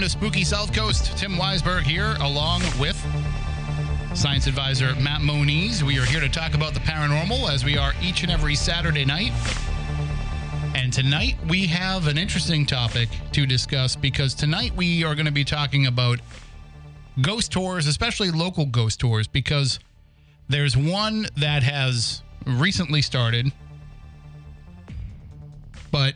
welcome to Spooky South Coast. Tim Weisberg here, along with science advisor Matt Moniz. We are here to talk about the paranormal as we are each and every Saturday night. And tonight we have an interesting topic to discuss because tonight we are going to be talking about ghost tours, especially local ghost tours, because there's one that has recently started, but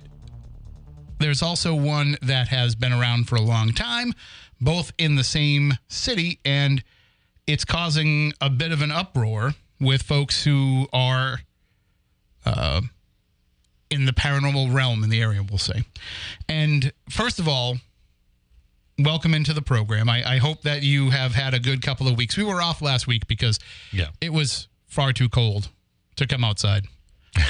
there's also one that has been around for a long time, both in the same city, and it's causing a bit of an uproar with folks who are uh, in the paranormal realm in the area, we'll say. And first of all, welcome into the program. I, I hope that you have had a good couple of weeks. We were off last week because Yeah. it was far too cold to come outside.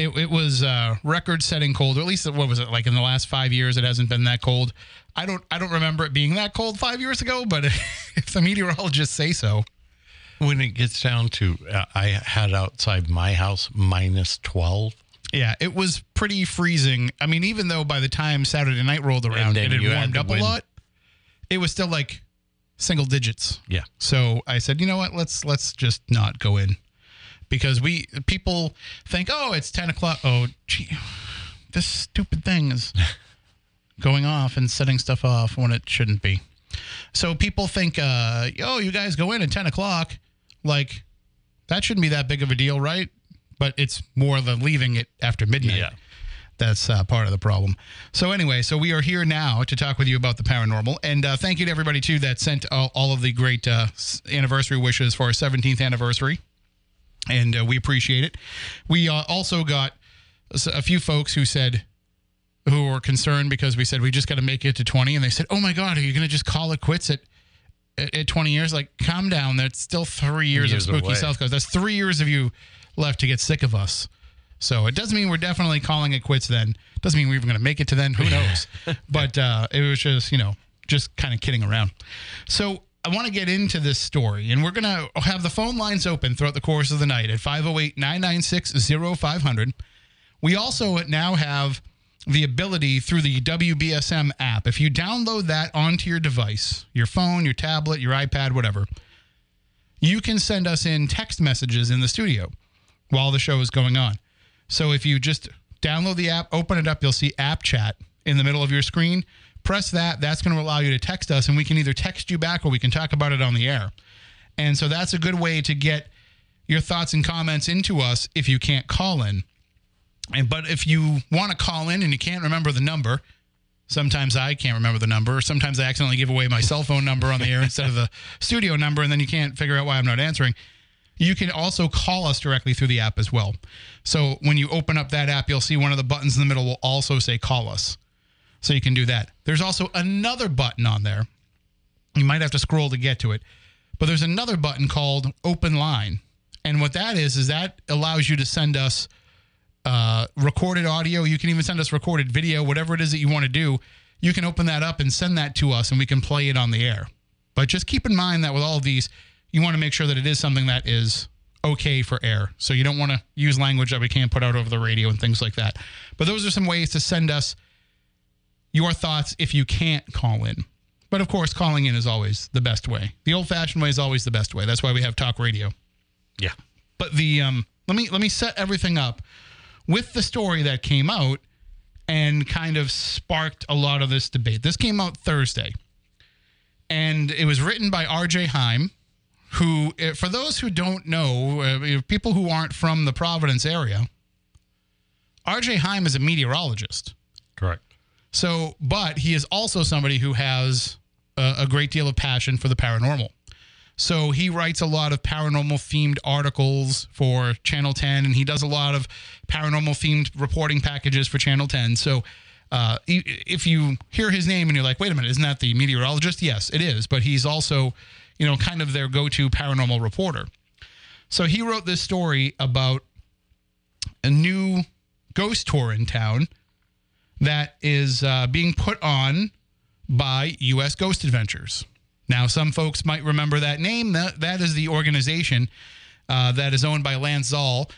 it, it was uh, record-setting cold. Or at least what was it like in the last five years? It hasn't been that cold. I don't I don't remember it being that cold five years ago. But if the meteorologists say so, When it gets down to, uh, I had outside my house minus 12. yeah, it was pretty freezing. I mean, even though by the time Saturday night rolled around, it had you had warmed up a lot. It was still like single digits. Yeah. So I said, you know what? Let's let's just not go in because we people think, oh, it's ten o'clock. Oh, gee, this stupid thing is going off and setting stuff off when it shouldn't be. So people think, uh, oh, you guys go in at ten o'clock, like that shouldn't be that big of a deal, right? But it's more the leaving it after midnight Yeah. that's uh, part of the problem. So anyway, so we are here now to talk with you about the paranormal, and uh, thank you to everybody too that sent all, all of the great uh, anniversary wishes for our 17th anniversary, and uh, we appreciate it. We uh, also got a few folks who said who were concerned because we said we just got to make it to 20, and they said, "Oh my God, are you going to just call it quits at?" At at 20 years, like calm down. That's still three years, Years of spooky away. South Coast. That's three years of you left to get sick of us. So it doesn't mean we're definitely calling it quits then. Doesn't mean we're even going to make it to then. Who knows? but uh, it was just, you know, just kind of kidding around. So I want to get into this story, and we're going to have the phone lines open throughout the course of the night at 508 996 0500. We also now have the ability through the WBSM app. If you download that onto your device, your phone, your tablet, your iPad, whatever, you can send us in text messages in the studio while the show is going on. So if you just download the app, open it up, you'll see app chat in the middle of your screen. Press that. That's going to allow you to text us, and we can either text you back or we can talk about it on the air. And so that's a good way to get your thoughts and comments into us if you can't call in. And but if you want to call in and you can't remember the number, sometimes I can't remember the number, or sometimes I accidentally give away my cell phone number on the air instead of the studio number, and then you can't figure out why I'm not answering. You can also call us directly through the app as well. So when you open up that app, you'll see one of the buttons in the middle will also say call us. So you can do that. There's also another button on there. You might have to scroll to get to it. But there's another button called open line. And what that is, is that allows you to send us uh, recorded audio. You can even send us recorded video, whatever it is that you want to do. You can open that up and send that to us, and we can play it on the air. But just keep in mind that with all of these, you want to make sure that it is something that is okay for air. So you don't want to use language that we can't put out over the radio and things like that. But those are some ways to send us your thoughts if you can't call in. But of course, calling in is always the best way. The old-fashioned way is always the best way. That's why we have talk radio. Yeah. But the um, let me let me set everything up with the story that came out and kind of sparked a lot of this debate. This came out Thursday, and it was written by R.J. Heim, who, eh, for those who don't know, uh, people who aren't from the Providence area, R.J. Heim is a meteorologist. Correct. So, but he is also somebody who has a, a great deal of passion for the paranormal. So he writes a lot of paranormal themed articles for Channel 10, and he does a lot of paranormal themed reporting packages for Channel 10. So uh, if you hear his name and you're like, wait a minute, isn't that the meteorologist? Yes, it is. But he's also, you know, kind of their go to paranormal reporter. So he wrote this story about a new ghost tour in town that is uh, being put on by U.S. Ghost Adventures. Now, some folks might remember that name. That, that is the organization uh, that is owned by Lance Zaal,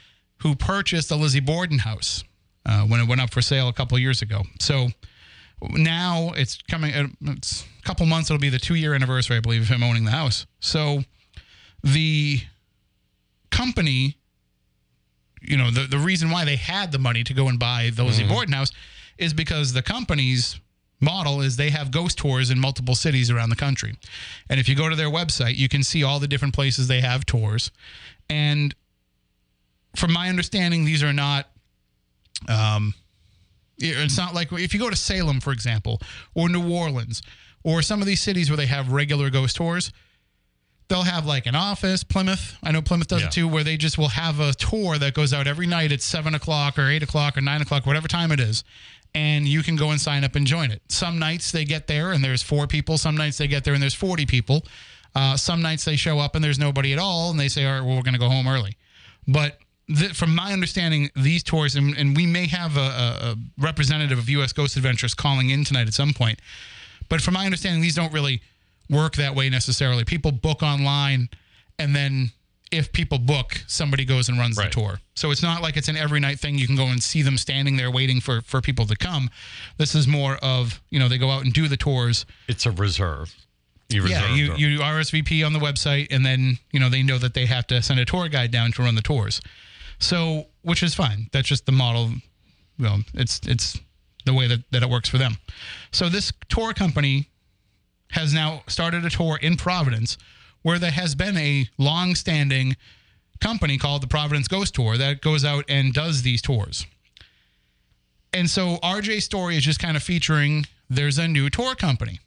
who purchased the Lizzie Borden house uh, when it went up for sale a couple years ago. So, now it's coming. uh, It's a couple months. It'll be the two year anniversary, I believe, of him owning the house. So the company, you know, the the reason why they had the money to go and buy the Lizzie Borden house is because the company's model is they have ghost tours in multiple cities around the country. And if you go to their website, you can see all the different places they have tours. And from my understanding, these are not um it's not like if you go to Salem, for example, or New Orleans, or some of these cities where they have regular ghost tours, they'll have like an office, Plymouth. I know Plymouth does Yeah. it too, where they just will have a tour that goes out every night at seven o'clock or eight o'clock or nine o'clock, whatever time it is. And you can go and sign up and join it. Some nights they get there and there's four people. Some nights they get there and there's 40 people. Uh, some nights they show up and there's nobody at all and they say, all right, well, we're going to go home early. But th- from my understanding, these tours, and, and we may have a, a, a representative of U.S. Ghost Adventures calling in tonight at some point. But from my understanding, these don't really work that way necessarily. People book online, and then if people book, somebody goes and runs Right. the tour. So it's not like it's an every night thing. You can go and see them standing there waiting for for people to come. This is more of you know they go out and do the tours. It's a reserve. You reserve. Yeah, you them. you RSVP on the website, and then you know they know that they have to send a tour guide down to run the tours. So, which is fine. That's just the model. Well, it's it's the way that that it works for them. So this tour company has now started a tour in Providence, where there has been a long-standing company called the Providence Ghost Tour that goes out and does these tours. And so RJ's story is just kind of featuring there's a new tour company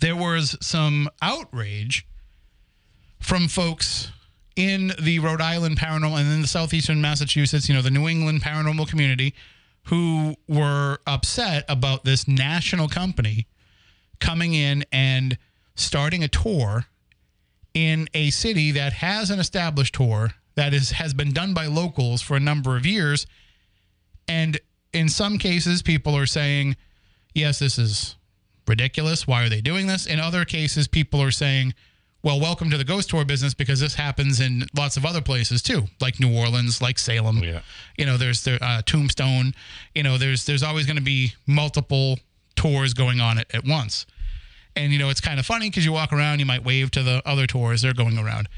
there was some outrage from folks in the Rhode Island paranormal and in the southeastern Massachusetts, you know, the New England paranormal community who were upset about this national company coming in and starting a tour in a city that has an established tour that is has been done by locals for a number of years and in some cases people are saying yes this is ridiculous. Why are they doing this? In other cases, people are saying, well, welcome to the ghost tour business because this happens in lots of other places too, like New Orleans, like Salem. Yeah. You know, there's the uh, Tombstone. You know, there's there's always going to be multiple tours going on at, at once. And you know, it's kind of funny because you walk around, you might wave to the other tours they're going around.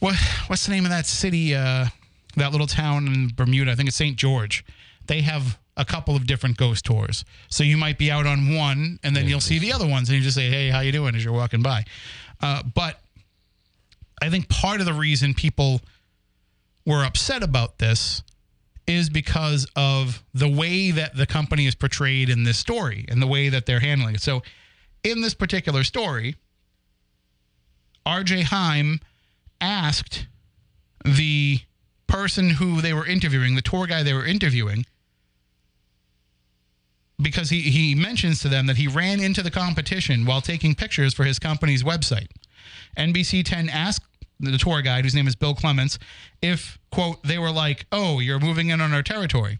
What what's the name of that city? Uh, that little town in Bermuda. I think it's St. George. They have a couple of different ghost tours. So you might be out on one, and then you'll see the other ones, and you just say, "Hey, how you doing?" as you're walking by. Uh, but I think part of the reason people were upset about this is because of the way that the company is portrayed in this story and the way that they're handling it. So, in this particular story, RJ Heim asked the person who they were interviewing, the tour guy they were interviewing, because he, he mentions to them that he ran into the competition while taking pictures for his company's website. NBC 10 asked the tour guide, whose name is Bill Clements, if, quote, they were like, oh, you're moving in on our territory.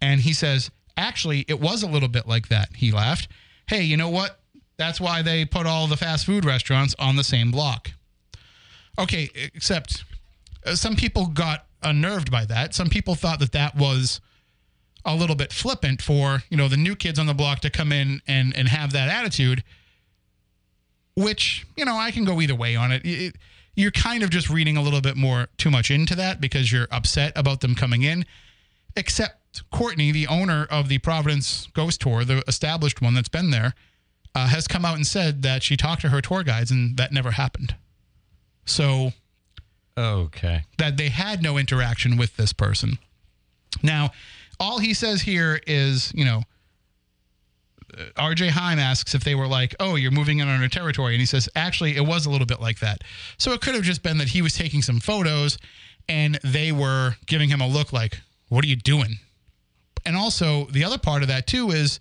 And he says, actually, it was a little bit like that. He laughed. Hey, you know what? That's why they put all the fast food restaurants on the same block. Okay, except uh, some people got unnerved by that. Some people thought that that was a little bit flippant for you know the new kids on the block to come in and and have that attitude which you know i can go either way on it. It- you're kind of just reading a little bit more too much into that because you're upset about them coming in except courtney the owner of the providence ghost tour the established one that's been there uh, has come out and said that she talked to her tour guides and that never happened so Okay. that they had no interaction with this person. Now, all he says here is, you know, uh, RJ Heim asks if they were like, oh, you're moving in on our territory. And he says, actually, it was a little bit like that. So it could have just been that he was taking some photos and they were giving him a look like, what are you doing? And also, the other part of that, too, is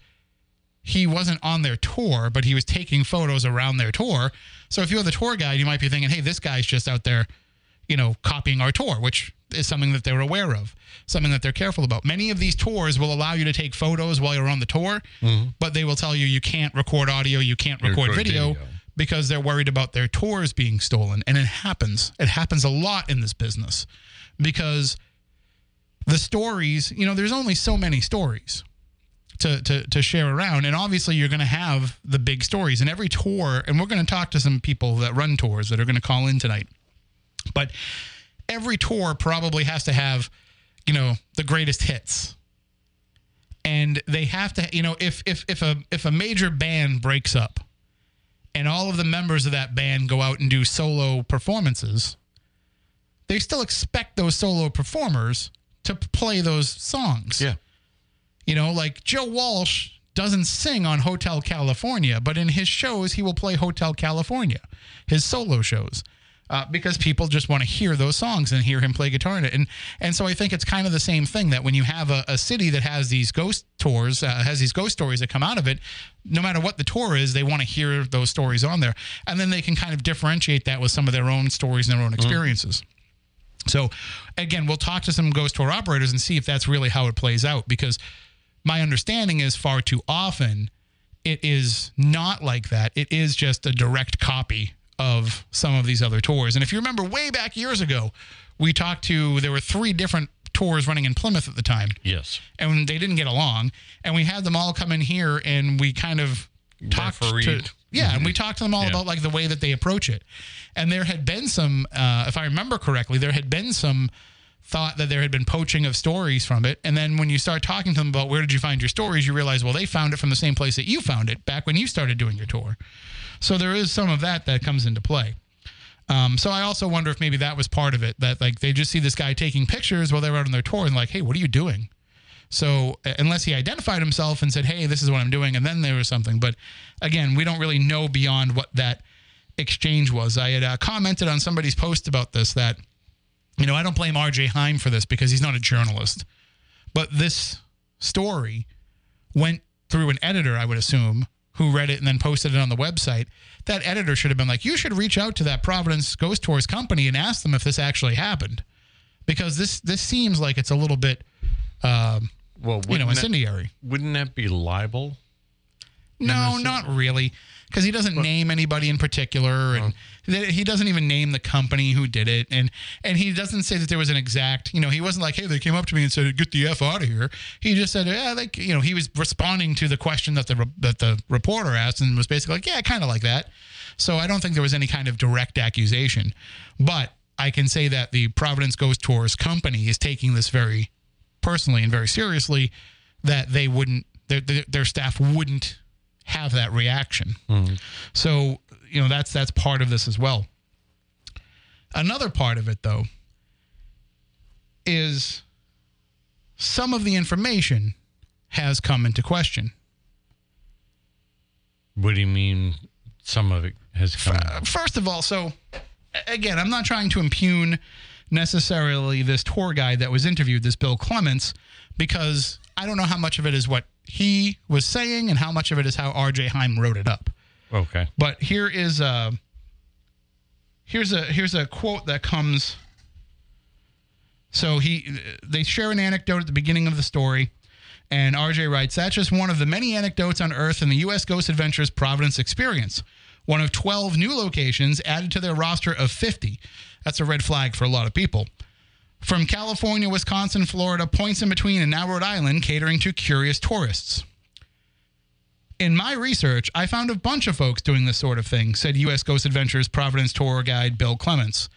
he wasn't on their tour, but he was taking photos around their tour. So if you're the tour guide, you might be thinking, hey, this guy's just out there, you know, copying our tour, which is something that they're aware of, something that they're careful about. Many of these tours will allow you to take photos while you're on the tour, mm-hmm. but they will tell you you can't record audio, you can't record Record video, video. because they're worried about their tours being stolen. And it happens. It happens a lot in this business because the stories, you know, there's only so many stories. To, to, to share around. And obviously, you're going to have the big stories. And every tour, and we're going to talk to some people that run tours that are going to call in tonight. But every tour probably has to have, you know, the greatest hits. And they have to, you know, if if if a if a major band breaks up and all of the members of that band go out and do solo performances, they still expect those solo performers to play those songs. Yeah. You know, like Joe Walsh doesn't sing on Hotel California, but in his shows, he will play Hotel California, his solo shows. Uh, because people just want to hear those songs and hear him play guitar in it, and and so I think it's kind of the same thing that when you have a, a city that has these ghost tours, uh, has these ghost stories that come out of it, no matter what the tour is, they want to hear those stories on there, and then they can kind of differentiate that with some of their own stories and their own experiences. So, again, we'll talk to some ghost tour operators and see if that's really how it plays out. Because my understanding is far too often it is not like that. It is just a direct copy of some of these other tours. And if you remember way back years ago, we talked to, there were three different tours running in Plymouth at the time Yes. and they didn't get along. And we had them all come in here and we kind of talked to, yeah, and we talked to them all Yeah. about like the way that they approach it. And there had been some, uh, if I remember correctly, there had been some thought that there had been poaching of stories from it. And then when you start talking to them about where did you find your stories, you realize, well, they found it from the same place that you found it back when you started doing your tour. So there is some of that that comes into play. Um, so I also wonder if maybe that was part of it that like they just see this guy taking pictures while they're out on their tour and like, hey, what are you doing? So uh, unless he identified himself and said, hey, this is what I'm doing, and then there was something. But again, we don't really know beyond what that exchange was. I had uh, commented on somebody's post about this that, you know, I don't blame RJ Heim for this because he's not a journalist. But this story went through an editor, I would assume, who read it and then posted it on the website. That editor should have been like, you should reach out to that Providence Ghost Tours company and ask them if this actually happened. Because this this seems like it's a little bit, um, Well, you know, wouldn't that, incendiary. wouldn't that be libel? No, not really, because he doesn't name anybody in particular, and th- he doesn't even name the company who did it, and and he doesn't say that there was an exact. You know, he wasn't like, hey, they came up to me and said, get the f out of here. He just said, yeah, like you know, he was responding to the question that the re- that the reporter asked, and was basically like, yeah, kind of like that. So I don't think there was any kind of direct accusation, but I can say that the Providence Ghost Tours company is taking this very personally and very seriously. That they wouldn't, their, their, their staff wouldn't have that reaction. So, you know, that's that's part of this as well. Another part of it though is some of the information has come into question. What do you mean? Some of it has come. Uh, First of all, so again, I'm not trying to impugn necessarily this tour guide that was interviewed, this Bill Clements, because I don't know how much of it is what he was saying and how much of it is how RJ Heim wrote it up. okay. But here is a here's a here's a quote that comes. So he they share an anecdote at the beginning of the story, and RJ writes, "That's just one of the many anecdotes on Earth in the U.S. Ghost Adventures Providence experience. One of 12 new locations added to their roster of 50. That's a red flag for a lot of people." From California, Wisconsin, Florida, points in between, and now Rhode Island, catering to curious tourists. In my research, I found a bunch of folks doing this sort of thing, said U.S. Ghost Adventures Providence tour guide Bill Clements.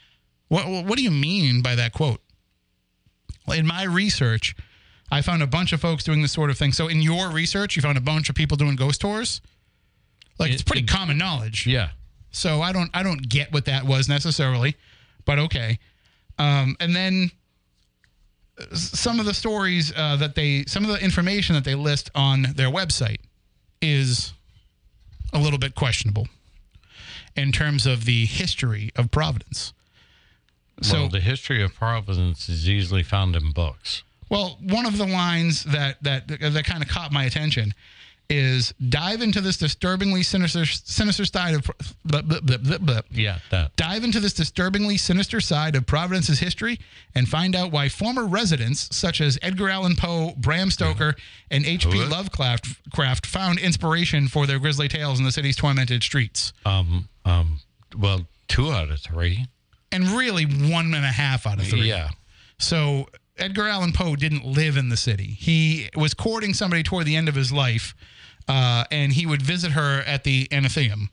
What, what do you mean by that quote? Well, in my research, I found a bunch of folks doing this sort of thing. So, in your research, you found a bunch of people doing ghost tours? Like, it's pretty common knowledge. Yeah. So I don't I don't get what that was necessarily, but okay. Um, and then some of the stories uh, that they some of the information that they list on their website is a little bit questionable in terms of the history of Providence. So well, the history of Providence is easily found in books. Well, one of the lines that that that kind of caught my attention is dive into this disturbingly sinister sinister side of blah, blah, blah. Yeah, that. dive into this disturbingly sinister side of Providence's history and find out why former residents such as Edgar Allan Poe, Bram Stoker, and H.P. Lovecraft craft found inspiration for their grisly tales in the city's tormented streets. Um, um, well, two out of three. And really one and a half out of three. Yeah. So Edgar Allan Poe didn't live in the city. He was courting somebody toward the end of his life, uh, and he would visit her at the Athenaeum.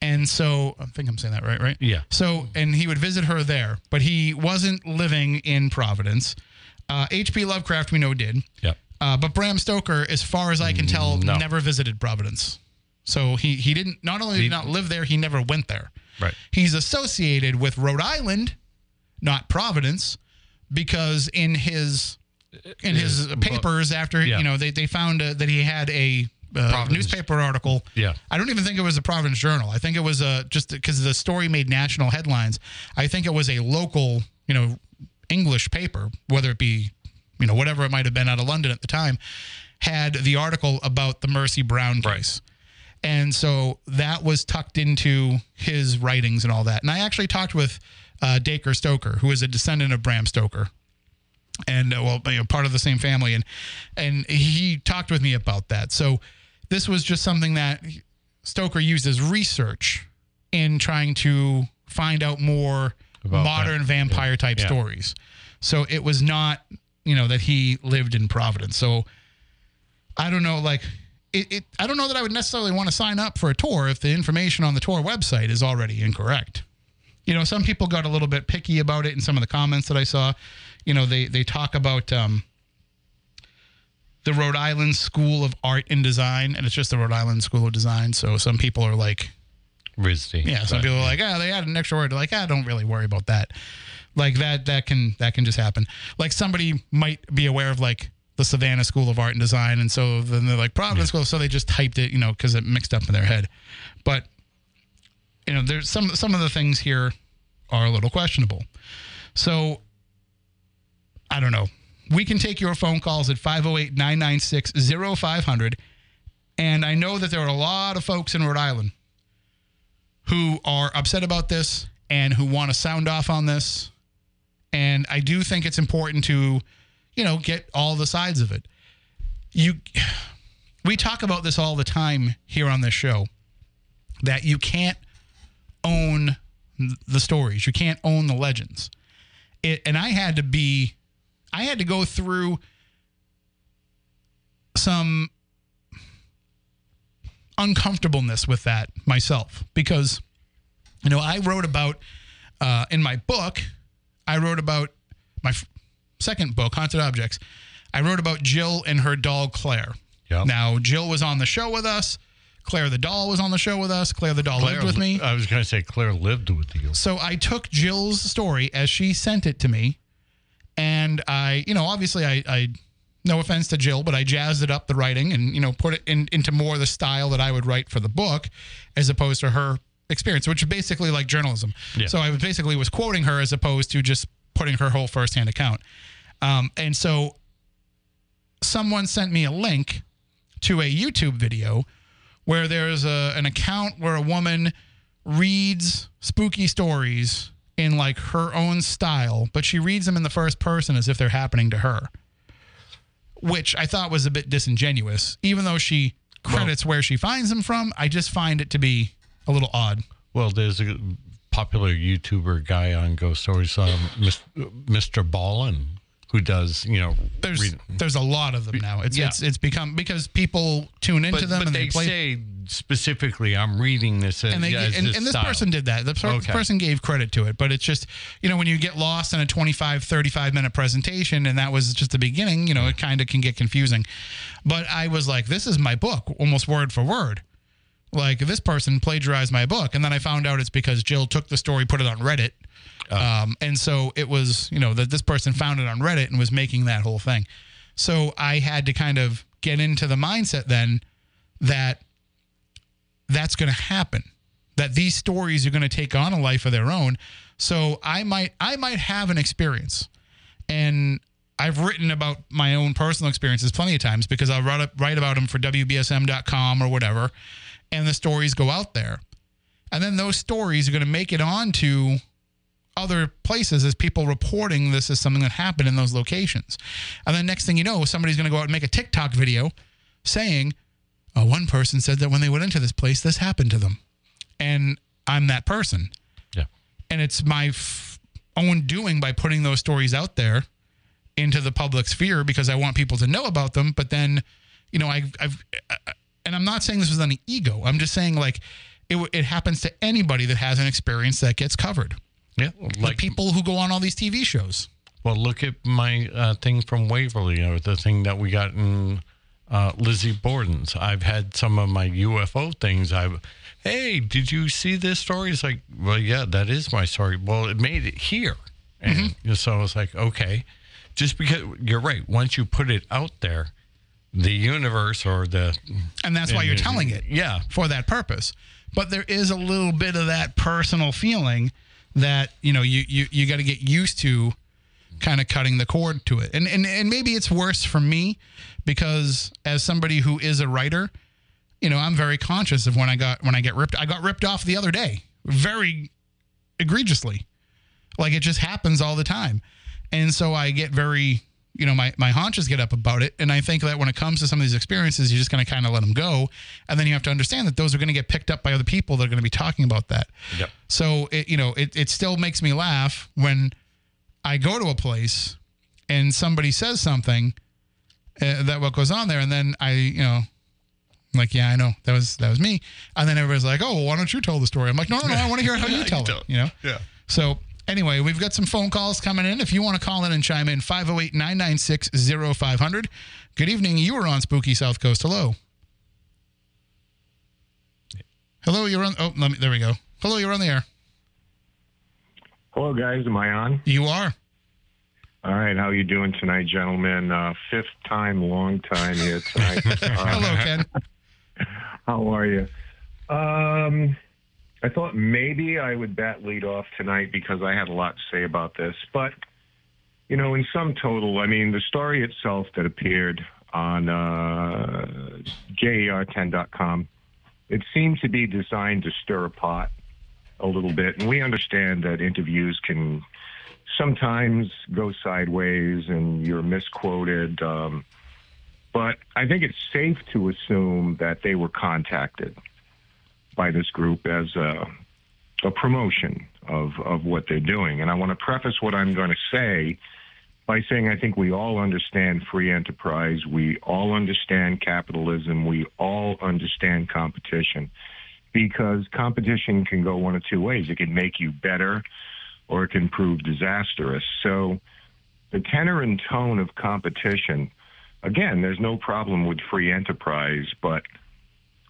And so I think I'm saying that right, right? Yeah. So, and he would visit her there, but he wasn't living in Providence. Uh, H.P. Lovecraft, we know, did. Yep. Uh, but Bram Stoker, as far as I can tell, No. never visited Providence. So he, he didn't, not only did he not live there, he never went there. Right. He's associated with Rhode Island, not Providence, because in his in his His papers after yeah. you know they, they found uh, that he had a uh, newspaper article. Yeah. I don't even think it was a Providence Journal. I think it was a just because the story made national headlines. I think it was a local you know English paper, whether it be you know whatever it might have been out of London at the time, had the article about the Mercy Brown case. And so that was tucked into his writings and all that. And I actually talked with uh, Dacre Stoker, who is a descendant of Bram Stoker, and uh, well, you know, part of the same family. And and he talked with me about that. So this was just something that Stoker used as research in trying to find out more About modern that. vampire type Yeah. stories. So it was not, you know, that he lived in Providence. So I don't know, like it, it I don't know that I would necessarily want to sign up for a tour if the information on the tour website is already incorrect. You know, some people got a little bit picky about it in some of the comments that I saw. You know, they they talk about um, the Rhode Island School of Art and Design, and it's just the Rhode Island School of Design. So some people are like, RISD. yeah, some But, people are like, ah, they added an extra word. Like, ah, don't really worry about that. Like that, that can that can just happen. Like somebody might be aware of like the Savannah School of Art and Design, and so then they're like Providence School, so they just typed it, you know, because it mixed up in their head. But you know, there's some some of the things here are a little questionable. So I don't know. We can take your phone calls at 508 996 0500. And I know that there are a lot of folks in Rhode Island who are upset about this and who want to sound off on this. And I do think it's important to, you know, get all the sides of it. You we talk about this all the time here on this show that you can't own the stories. You can't own the legends. It, and I had to be I had to go through some uncomfortableness with that myself because you know I wrote about uh, in my book I wrote about my f- second book Haunted Objects I wrote about Jill and her doll Claire Yep. now Jill was on the show with us Claire the doll was on the show with us Claire the doll lived with me I was going to say Claire lived with you. so I took Jill's story as she sent it to me, and I, you know, obviously I, I, no offense to Jill, but I jazzed it up the writing and you know put it in, into more the style that I would write for the book, as opposed to her experience, which is basically like journalism. Yeah. So I basically was quoting her as opposed to just putting her whole firsthand account. Um, and so someone sent me a link to a YouTube video where there's a, an account where a woman reads spooky stories in like her own style, but she reads them in the first person as if they're happening to her, which I thought was a bit disingenuous. Even though she credits where she finds them from, I just find it to be a little odd. Well, there's a popular YouTuber guy on Ghost Stories, um, MrBallen, who does, you know, There's read- there's a lot of them now. It's Yeah. it's it's become because people tune into but, them but and they, they, play say specifically, I'm reading this as, and they as and, this and this person did that the per- Okay. person gave credit to it but it's just you know when you get lost in a 25 35 minute presentation and that was just the beginning you know it kind of can get confusing but i was like this is my book almost word for word like this person plagiarized my book and then i found out it's because jill took the story put it on reddit um, and so it was you know that this person found it on reddit and was making that whole thing. So i had to kind of get into the mindset then that that's going to happen that these stories are going to take on a life of their own. So i might i might have an experience. And i've written about my own personal experiences plenty of times because i'll write, write about them for wbsm.com or whatever and the stories go out there. And then those stories are going to make it on to other places as people reporting this as something that happened in those locations and then next thing you know somebody's going to go out and make a tiktok video saying uh, one person said that when they went into this place, this happened to them. And I'm that person. Yeah. And it's my f- own doing by putting those stories out there into the public sphere because I want people to know about them. But then, you know, I've, I've and I'm not saying this was any ego. I'm just saying like it, it happens to anybody that has an experience that gets covered. Yeah, Like like people who go on all these TV shows. Well, look at my uh, thing from Waverly, or the thing that we got in uh, Lizzie Borden's. I've had some of my UFO things. I've, hey, did you see this story? It's like, well, yeah, that is my story. Well, it made it here, and so I was like, okay, just because you're right. Once you put it out there, the universe or the And that's why you're telling it. yeah, for that purpose. But there is a little bit of that personal feeling that you know you you, you got to get used to kind of cutting the cord to it. And, and and maybe it's worse for me because as somebody who is a writer, you know, I'm very conscious of when I got when I get ripped. I got ripped off the other day, very egregiously. Like it just happens all the time. And so I get very, you know, my, my haunches get up about it. And I think that when it comes to some of these experiences, you're just going to kind of let them go. And then you have to understand that those are going to get picked up by other people that are going to be talking about that. Yep. So, it, you know, it, it still makes me laugh when I go to a place and somebody says something uh, that what goes on there. And then I, you know, I'm like, yeah, I know that was, that was me. And then everybody's like, oh, well, why don't you tell the story? I'm like, no, no, no, I want to hear how you tell it, you know? yeah. So anyway, we've got some phone calls coming in. If you want to call in and chime in, 508 996 0500. Good evening. You are on Spooky South Coast. Hello. Hello, you're on. Oh, let me, there we go. Hello, you're on the air. Hello, guys. Am I on? You are. All right. How are you doing tonight, gentlemen? Uh, fifth time, long time here tonight. Uh, Hello, Ken. how are you? Um, I thought maybe I would bat lead off tonight because I had a lot to say about this. But, you know, in sum total, I mean, the story itself that appeared on uh, JER10.com, it seemed to be designed to stir a pot a little bit. And we understand that interviews can sometimes go sideways and you're misquoted. Um, but I think it's safe to assume that they were contacted by this group as a, a promotion of, of what they're doing. And I want to preface what I'm going to say by saying I think we all understand free enterprise. We all understand capitalism. We all understand competition because competition can go one of two ways. It can make you better or it can prove disastrous. So the tenor and tone of competition, again, there's no problem with free enterprise, but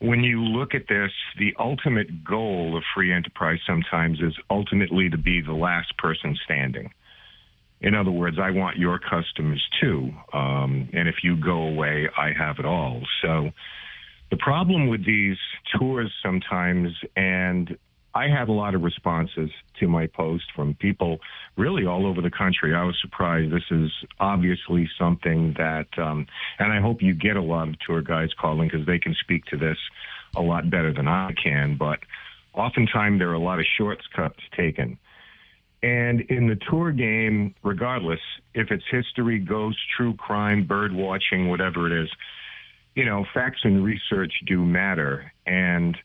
when you look at this, the ultimate goal of free enterprise sometimes is ultimately to be the last person standing. In other words, I want your customers too. Um, and if you go away, I have it all. So the problem with these tours sometimes, and I had a lot of responses to my post from people really all over the country. I was surprised. This is obviously something that, um, and I hope you get a lot of tour guides calling because they can speak to this a lot better than I can. But oftentimes there are a lot of shortcuts taken. And in the tour game, regardless, if it's history, ghosts, true crime, bird watching, whatever it is, you know, facts and research do matter. And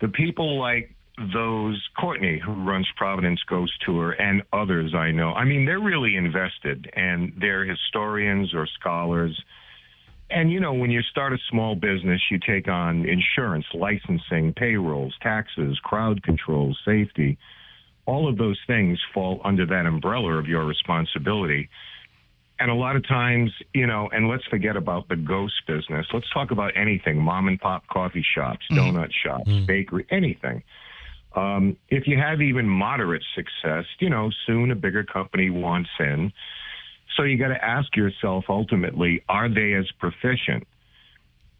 the people like those, Courtney, who runs Providence Ghost Tour, and others I know, I mean, they're really invested and they're historians or scholars. And, you know, when you start a small business, you take on insurance, licensing, payrolls, taxes, crowd control, safety. All of those things fall under that umbrella of your responsibility. And a lot of times, you know, and let's forget about the ghost business. Let's talk about anything mom and pop coffee shops, mm-hmm. donut shops, mm-hmm. bakery, anything. Um, if you have even moderate success, you know, soon a bigger company wants in. So you got to ask yourself ultimately, are they as proficient?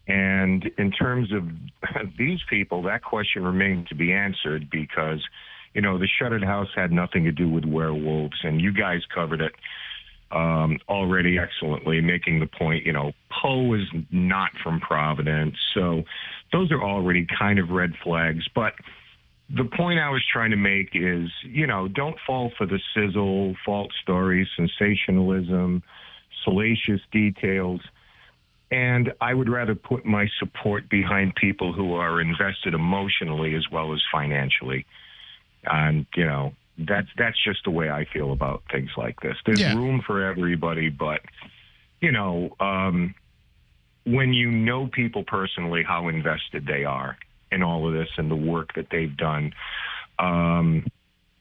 And in terms of these people, that question remains to be answered because, you know, the Shunned House had nothing to do with werewolves, and you guys covered it um, already excellently, making the point, you know, Poe is not from Providence. So those are already kind of red flags. But the point I was trying to make is, you know, don't fall for the sizzle, false stories, sensationalism, salacious details. And I would rather put my support behind people who are invested emotionally as well as financially. And, you know, that's that's just the way I feel about things like this. There's Yeah. room for everybody, but you know, um, when you know people personally, how invested they are in all of this and the work that they've done. Um,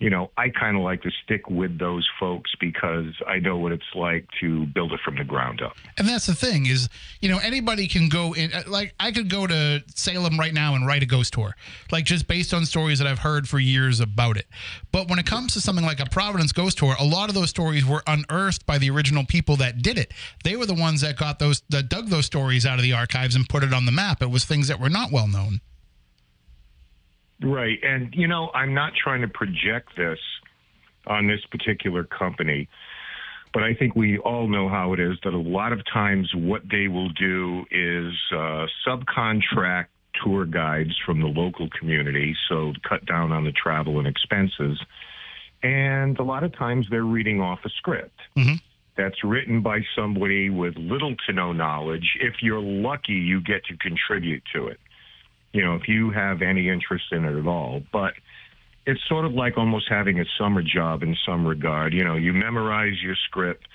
you know, I kind of like to stick with those folks because I know what it's like to build it from the ground up. And that's the thing is, you know, anybody can go in. uh, Like, I could go to Salem right now and write a ghost tour, like just based on stories that I've heard for years about it. But when it comes to something like a Providence ghost tour, a lot of those stories were unearthed by the original people that did it. They were the ones that got those, that dug those stories out of the archives and put it on the map. It was things that were not well known. Right. And, you know, I'm not trying to project this on this particular company, but I think we all know how it is that a lot of times what they will do is uh, subcontract tour guides from the local community, so cut down on the travel and expenses. And a lot of times they're reading off a script. That's written by somebody with little to no knowledge. If you're lucky, you get to contribute to it you know, if you have any interest in it at all. But it's sort of like almost having a summer job in some regard. You know, you memorize your script,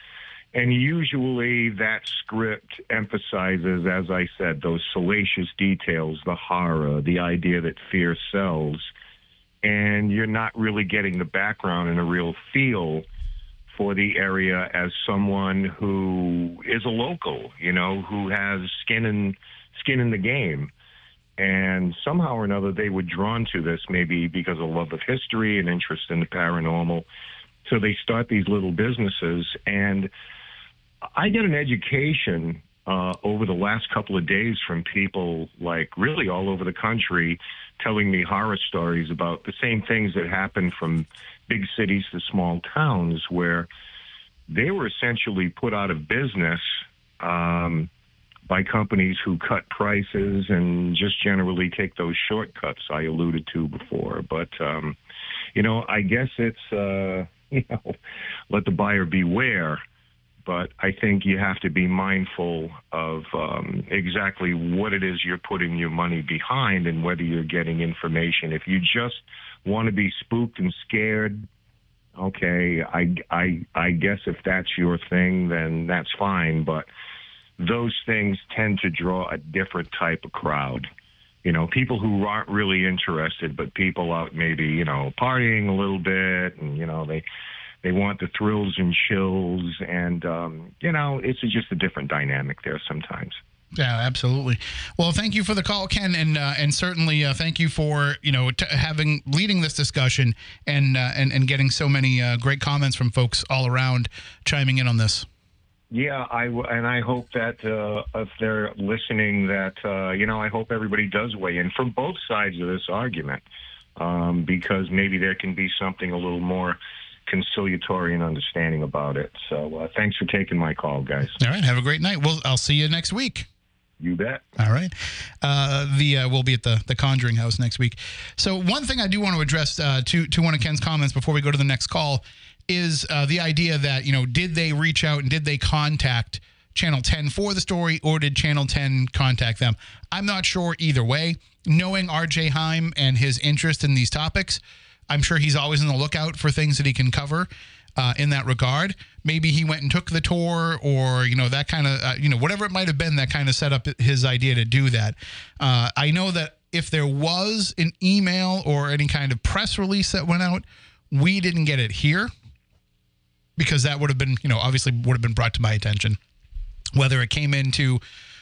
and usually that script emphasizes, as I said, those salacious details, the horror, the idea that fear sells, and you're not really getting the background and a real feel for the area as someone who is a local, you know, who has skin in skin in the game and somehow or another they were drawn to this maybe because of love of history and interest in the paranormal. So they start these little businesses and i get an education uh, over the last couple of days from people like really all over the country telling me horror stories about the same things that happen from big cities to small towns where they were essentially put out of business um, by companies who cut prices and just generally take those shortcuts I alluded to before. But um, you know, I guess it's uh, you know, let the buyer beware. But I think you have to be mindful of um, exactly what it is you're putting your money behind and whether you're getting information. If you just want to be spooked and scared, okay, I, I, I guess if that's your thing, then that's fine. But those things tend to draw a different type of crowd. You know, people who aren't really interested, but people out maybe, you know, partying a little bit and, you know, they they want the thrills and chills and um, you know, it's just a different dynamic there sometimes. Yeah, absolutely. Well, thank you for the call, Ken, and uh, and certainly uh, thank you for you know t- having leading this discussion and uh, and and getting so many uh, great comments from folks all around chiming in on this. Yeah, I w- and I hope that uh, if they're listening, that uh, you know, I hope everybody does weigh in from both sides of this argument, um, because maybe there can be something a little more conciliatory and understanding about it. So, uh, thanks for taking my call, guys. All right, have a great night. Well, I'll see you next week. You bet. All right. Uh, the uh, we'll be at the the Conjuring House next week. So one thing I do want to address uh, to to one of Ken's comments before we go to the next call is uh, the idea that you know did they reach out and did they contact Channel 10 for the story or did Channel 10 contact them? I'm not sure either way. Knowing R.J. Heim and his interest in these topics, I'm sure he's always on the lookout for things that he can cover uh, in that regard. Maybe he went and took the tour, or you know that kind of uh, you know whatever it might have been that kind of set up his idea to do that. Uh, I know that if there was an email or any kind of press release that went out, we didn't get it here because that would have been you know obviously would have been brought to my attention. Whether it came into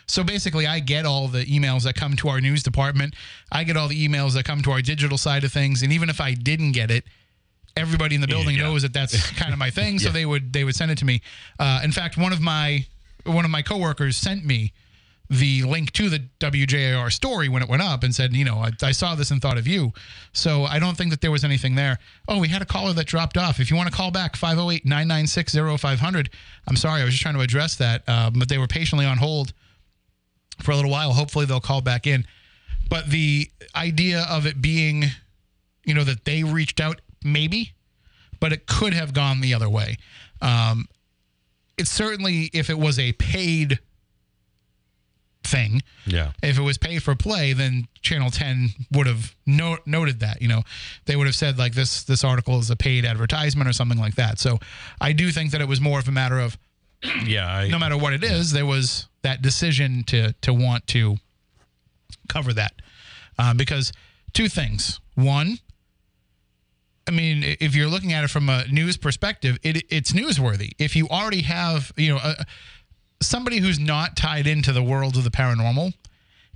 so basically, I get all the emails that come to our news department. I get all the emails that come to our digital side of things, and even if I didn't get it, everybody in the building Yeah. knows that that's kind of my thing. So they would they would send it to me. Uh, in fact, one of my one of my coworkers sent me the link to the WJR story when it went up and said, you know, I, I saw this and thought of you. So I don't think that there was anything there. Oh, we had a caller that dropped off. If you want to call back, 508 996 0500. I'm sorry, I was just trying to address that, uh, but they were patiently on hold for a little while. Hopefully they'll call back in. But the idea of it being, you know, that they reached out, maybe, but it could have gone the other way. Um, it's certainly if it was a paid thing. Yeah. If it was pay for play, then Channel 10 would have no- noted that. You know, they would have said like this this article is a paid advertisement or something like that. So I do think that it was more of a matter of Yeah. I, no matter what it is, there was that decision to to want to cover that uh, because two things. One, I mean, if you're looking at it from a news perspective, it, it's newsworthy. If you already have, you know, a, somebody who's not tied into the world of the paranormal,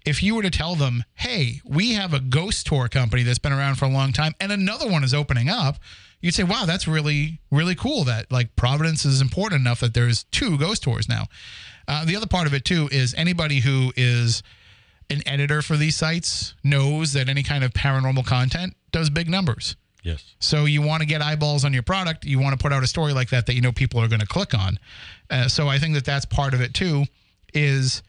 if you were to tell them, hey, we have a ghost tour company that's been around for a long time and another one is opening up, you'd say, wow, that's really, really cool that like Providence is important enough that there's two ghost tours now. Uh, the other part of it too is anybody who is an editor for these sites knows that any kind of paranormal content does big numbers. yes. So you want to get eyeballs on your product. You want to put out a story like that that you know people are going to click on. Uh, so I think that that's part of it too. Is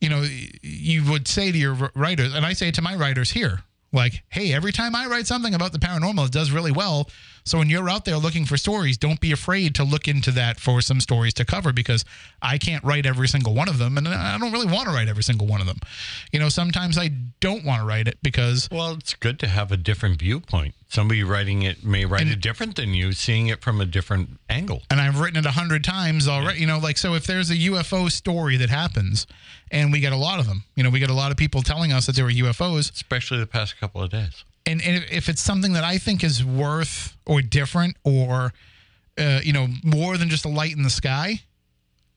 you know you would say to your writers, and I say to my writers here, like, hey, every time I write something about the paranormal, it does really well. So when you're out there looking for stories, don't be afraid to look into that for some stories to cover because I can't write every single one of them, and I don't really want to write every single one of them. You know, sometimes I don't want to write it because Well, it's good to have a different viewpoint. Somebody writing it may write it different than you, seeing it from a different angle. and I've written it a hundred times already. You know, like so if there's a UFO story that happens, and we get a lot of them, you know, we get a lot of people telling us that there were UFOs, Especially the past couple of days. and, and if it's something that I think is worth or different or uh, you know more than just a light in the sky,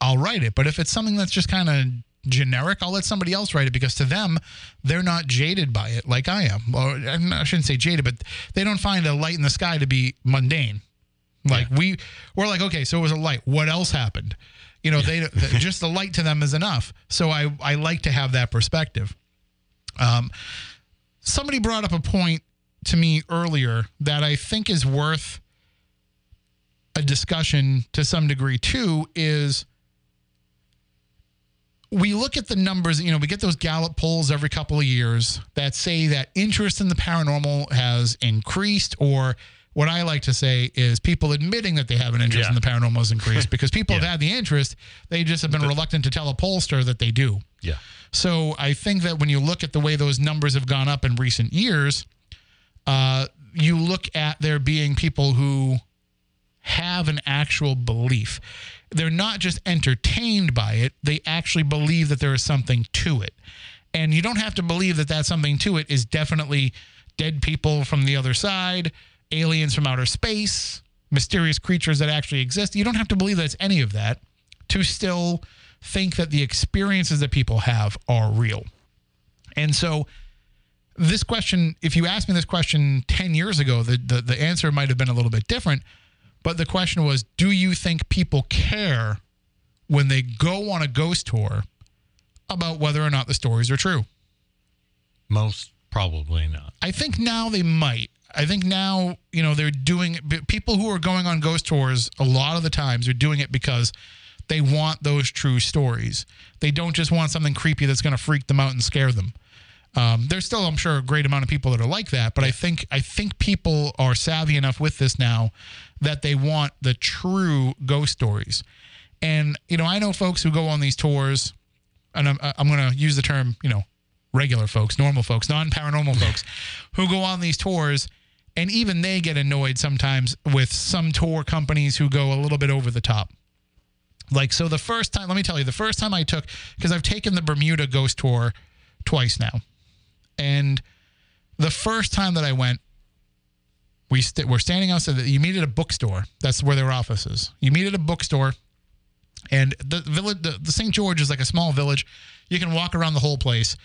I'll write it. But if it's something that's just kind of generic, I'll let somebody else write it because to them, they're not jaded by it like I am. Or I shouldn't say jaded, but they don't find a light in the sky to be mundane. Like we, we're like, okay, so it was a light. What else happened? You know, they just the light to them is enough. So I I like to have that perspective. Um, somebody brought up a point to me earlier that I think is worth a discussion to some degree too is we look at the numbers, you know, we get those Gallup polls every couple of years that say that interest in the paranormal has increased or what I like to say is people admitting that they have an interest in the paranormal has increased because people have had the interest, they just have been reluctant to tell a pollster that they do. Yeah. So I think that when you look at the way those numbers have gone up in recent years, uh, you look at there being people who have an actual belief. They're not just entertained by it, they actually believe that there is something to it. And you don't have to believe that that something to it is definitely dead people from the other side, aliens from outer space, mysterious creatures that actually exist. You don't have to believe that it's any of that to still think that the experiences that people have are real. And so this question, if you asked me this question 10 years ago, the, the, the answer might have been a little bit different. But the question was, do you think people care when they go on a ghost tour about whether or not the stories are true? Most probably not. I think now they might. I think now, you know, they're doing people who are going on ghost tours a lot of the times are doing it because they want those true stories. They don't just want something creepy that's going to freak them out and scare them. Um, there's still, I'm sure, a great amount of people that are like that, but I think I think people are savvy enough with this now that they want the true ghost stories. And you know, I know folks who go on these tours, and I'm I'm going to use the term, you know, regular folks, normal folks, non-paranormal folks, who go on these tours, and even they get annoyed sometimes with some tour companies who go a little bit over the top. Like so, the first time, let me tell you, the first time I took because I've taken the Bermuda Ghost Tour twice now. And the first time that I went, we st- we're standing outside. The, you meet at a bookstore. That's where their office is. You meet at a bookstore, and the village, the, the St. George is like a small village. You can walk around the whole place.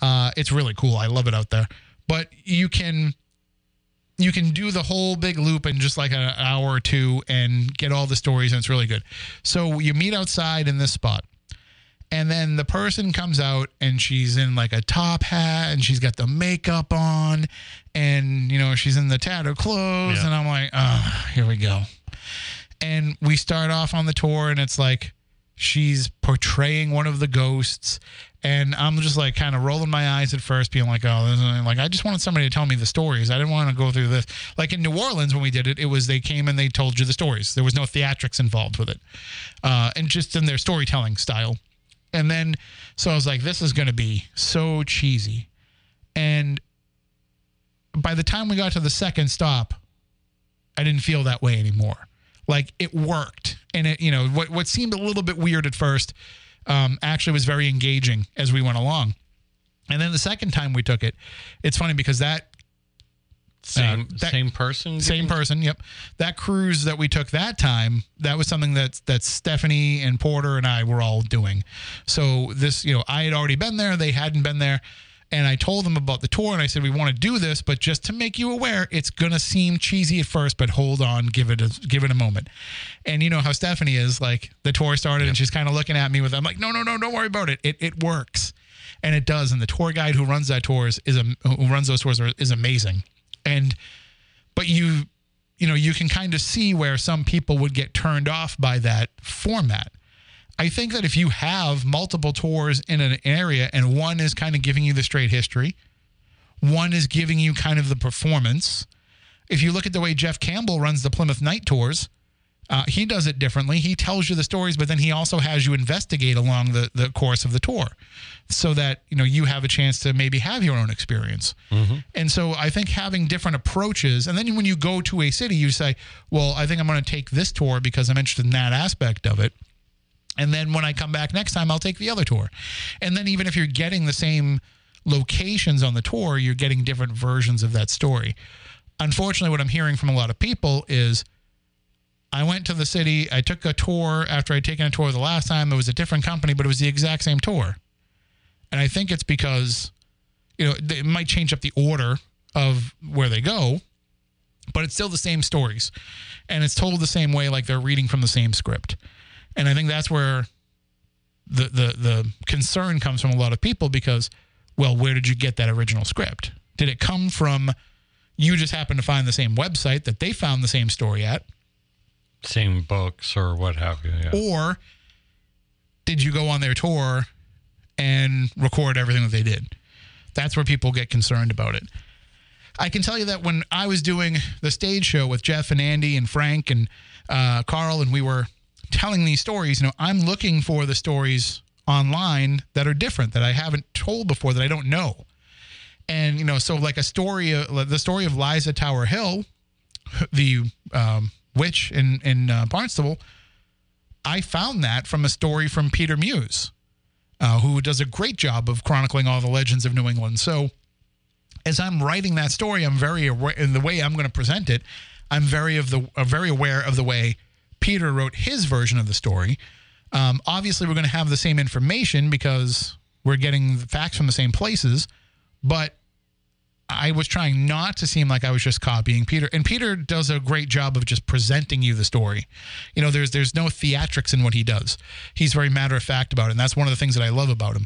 Uh, it's really cool. I love it out there. But you can you can do the whole big loop in just like an hour or two and get all the stories, and it's really good. So you meet outside in this spot and then the person comes out and she's in like a top hat and she's got the makeup on and you know she's in the tattered clothes Yeah. and i'm like oh here we go and we start off on the tour and it's like she's portraying one of the ghosts and i'm just like kind of rolling my eyes at first being like oh this is, like i just wanted somebody to tell me the stories i didn't want to go through this like in new orleans when we did it it was they came and they told you the stories there was no theatrics involved with it uh, and just in their storytelling style And then, so I was like, this is going to be so cheesy. And by the time we got to the second stop, I didn't feel that way anymore. Like it worked. And it, you know, what, what seemed a little bit weird at first um, actually was very engaging as we went along. And then the second time we took it, it's funny because that Same Uh, that- same person. same person, yep. That cruise that we took that time, that was something that that Stephanie and Porter and I were all doing. So this, you know, I had already been there, they hadn't been there, and I told them about the tour and I said we want to do this, but just to make you aware, it's going to seem cheesy at first, but hold on, give it a give it a moment. And you know how Stephanie is, like the tour started and she's kind of looking at me with I'm like, "No, no, no, don't worry about it. It it works." And it does, and the tour guide who runs that tours is a who runs those tours is amazing. And but you you know you can kind of see where some people would get turned off by that format i think that if you have multiple tours in an area and one is kind of giving you the straight history one is giving you kind of the performance if you look at the way jeff campbell runs the plymouth night tours uh, he does it differently. He tells you the stories, but then he also has you investigate along the, the course of the tour so that, you know, you have a chance to maybe have your own experience. And so I think having different approaches, and then when you go to a city, you say, well, I think I'm going to take this tour because I'm interested in that aspect of it. And then when I come back next time, I'll take the other tour. And then even if you're getting the same locations on the tour, you're getting different versions of that story. Unfortunately, what I'm hearing from a lot of people is I went to the city, I took a tour after I'd taken a tour the last time. It was a different company, but it was the exact same tour. And I think it's because, you know, it might change up the order of where they go, but it's still the same stories. And it's told the same way, like they're reading from the same script. And I think that's where the the the concern comes from a lot of people because, well, where did you get that original script? Did it come from you just happened to find the same website that they found the same story at? Same books or what have you. Yeah. Or did you go on their tour and record everything that they did? That's where people get concerned about it. I can tell you that when I was doing the stage show with Jeff and Andy and Frank and uh, Carl, and we were telling these stories, you know, I'm looking for the stories online that are different that I haven't told before that I don't know. And you know, so like a story, uh, the story of Liza Tower Hill, the um, witch in in uh, Barnstable, I found that from a story from Peter Muise, uh, who does a great job of chronicling all the legends of New England. So, as I'm writing that story, I'm very aware in the way I'm going to present it. I'm very of the uh, very aware of the way Peter wrote his version of the story. Um, obviously, we're going to have the same information because we're getting the facts from the same places, but I was trying not to seem like I was just copying Peter. And Peter does a great job of just presenting you the story. You know, there's there's no theatrics in what he does. He's very matter of fact about it, and that's one of the things that I love about him.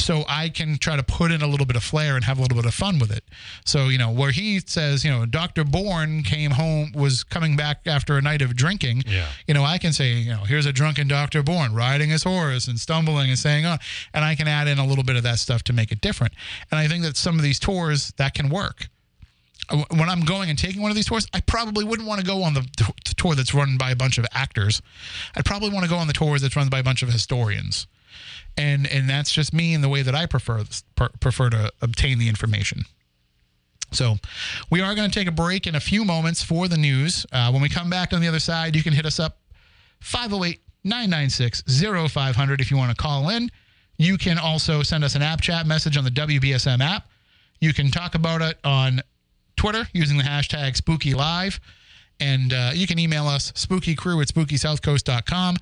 So I can try to put in a little bit of flair and have a little bit of fun with it. So, you know, where he says, you know, Dr. Bourne came home, was coming back after a night of drinking. Yeah. You know, I can say, you know, here's a drunken Dr. Bourne riding his horse and stumbling and saying, oh, and I can add in a little bit of that stuff to make it different. And I think that some of these tours, that can work. Uh, When I'm going and taking one of these tours, I probably wouldn't want to go on the, the tour that's run by a bunch of actors. I'd probably want to go on the tours that's run by a bunch of historians. And and that's just me and the way that I prefer prefer to obtain the information. So, we are going to take a break in a few moments for the news. Uh, when we come back on the other side, you can hit us up 508 996 0500 if you want to call in. You can also send us an app chat message on the WBSM app. You can talk about it on Twitter using the hashtag SpookyLive. And uh, you can email us spookycrew at spookysouthcoast.com,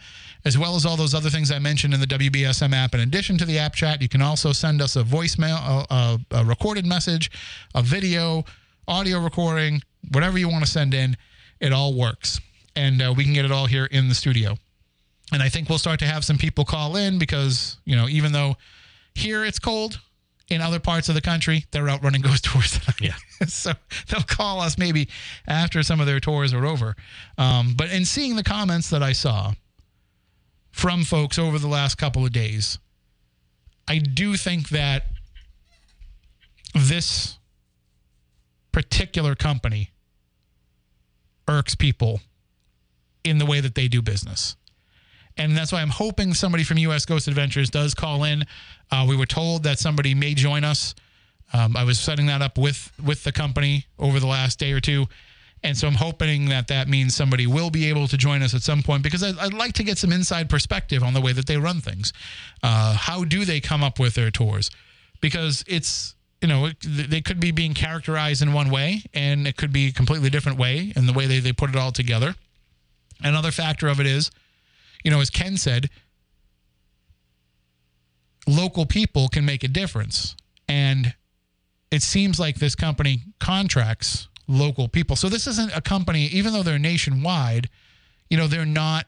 as well as all those other things I mentioned in the WBSM app. In addition to the app chat, you can also send us a voicemail, a, a, a recorded message, a video, audio recording, whatever you want to send in. It all works. And uh, we can get it all here in the studio. And I think we'll start to have some people call in because, you know, even though here it's cold, in other parts of the country, they're out running ghost tours. Yeah. so they'll call us maybe after some of their tours are over. Um, but in seeing the comments that I saw from folks over the last couple of days, I do think that this particular company irks people in the way that they do business. And that's why I'm hoping somebody from U.S. Ghost Adventures does call in. Uh, we were told that somebody may join us. Um, I was setting that up with with the company over the last day or two, and so I'm hoping that that means somebody will be able to join us at some point because I'd, I'd like to get some inside perspective on the way that they run things. Uh, how do they come up with their tours? Because it's you know it, they could be being characterized in one way, and it could be a completely different way in the way they, they put it all together. Another factor of it is, you know, as Ken said, local people can make a difference. And it seems like this company contracts local people. So this isn't a company, even though they're nationwide, you know, they're not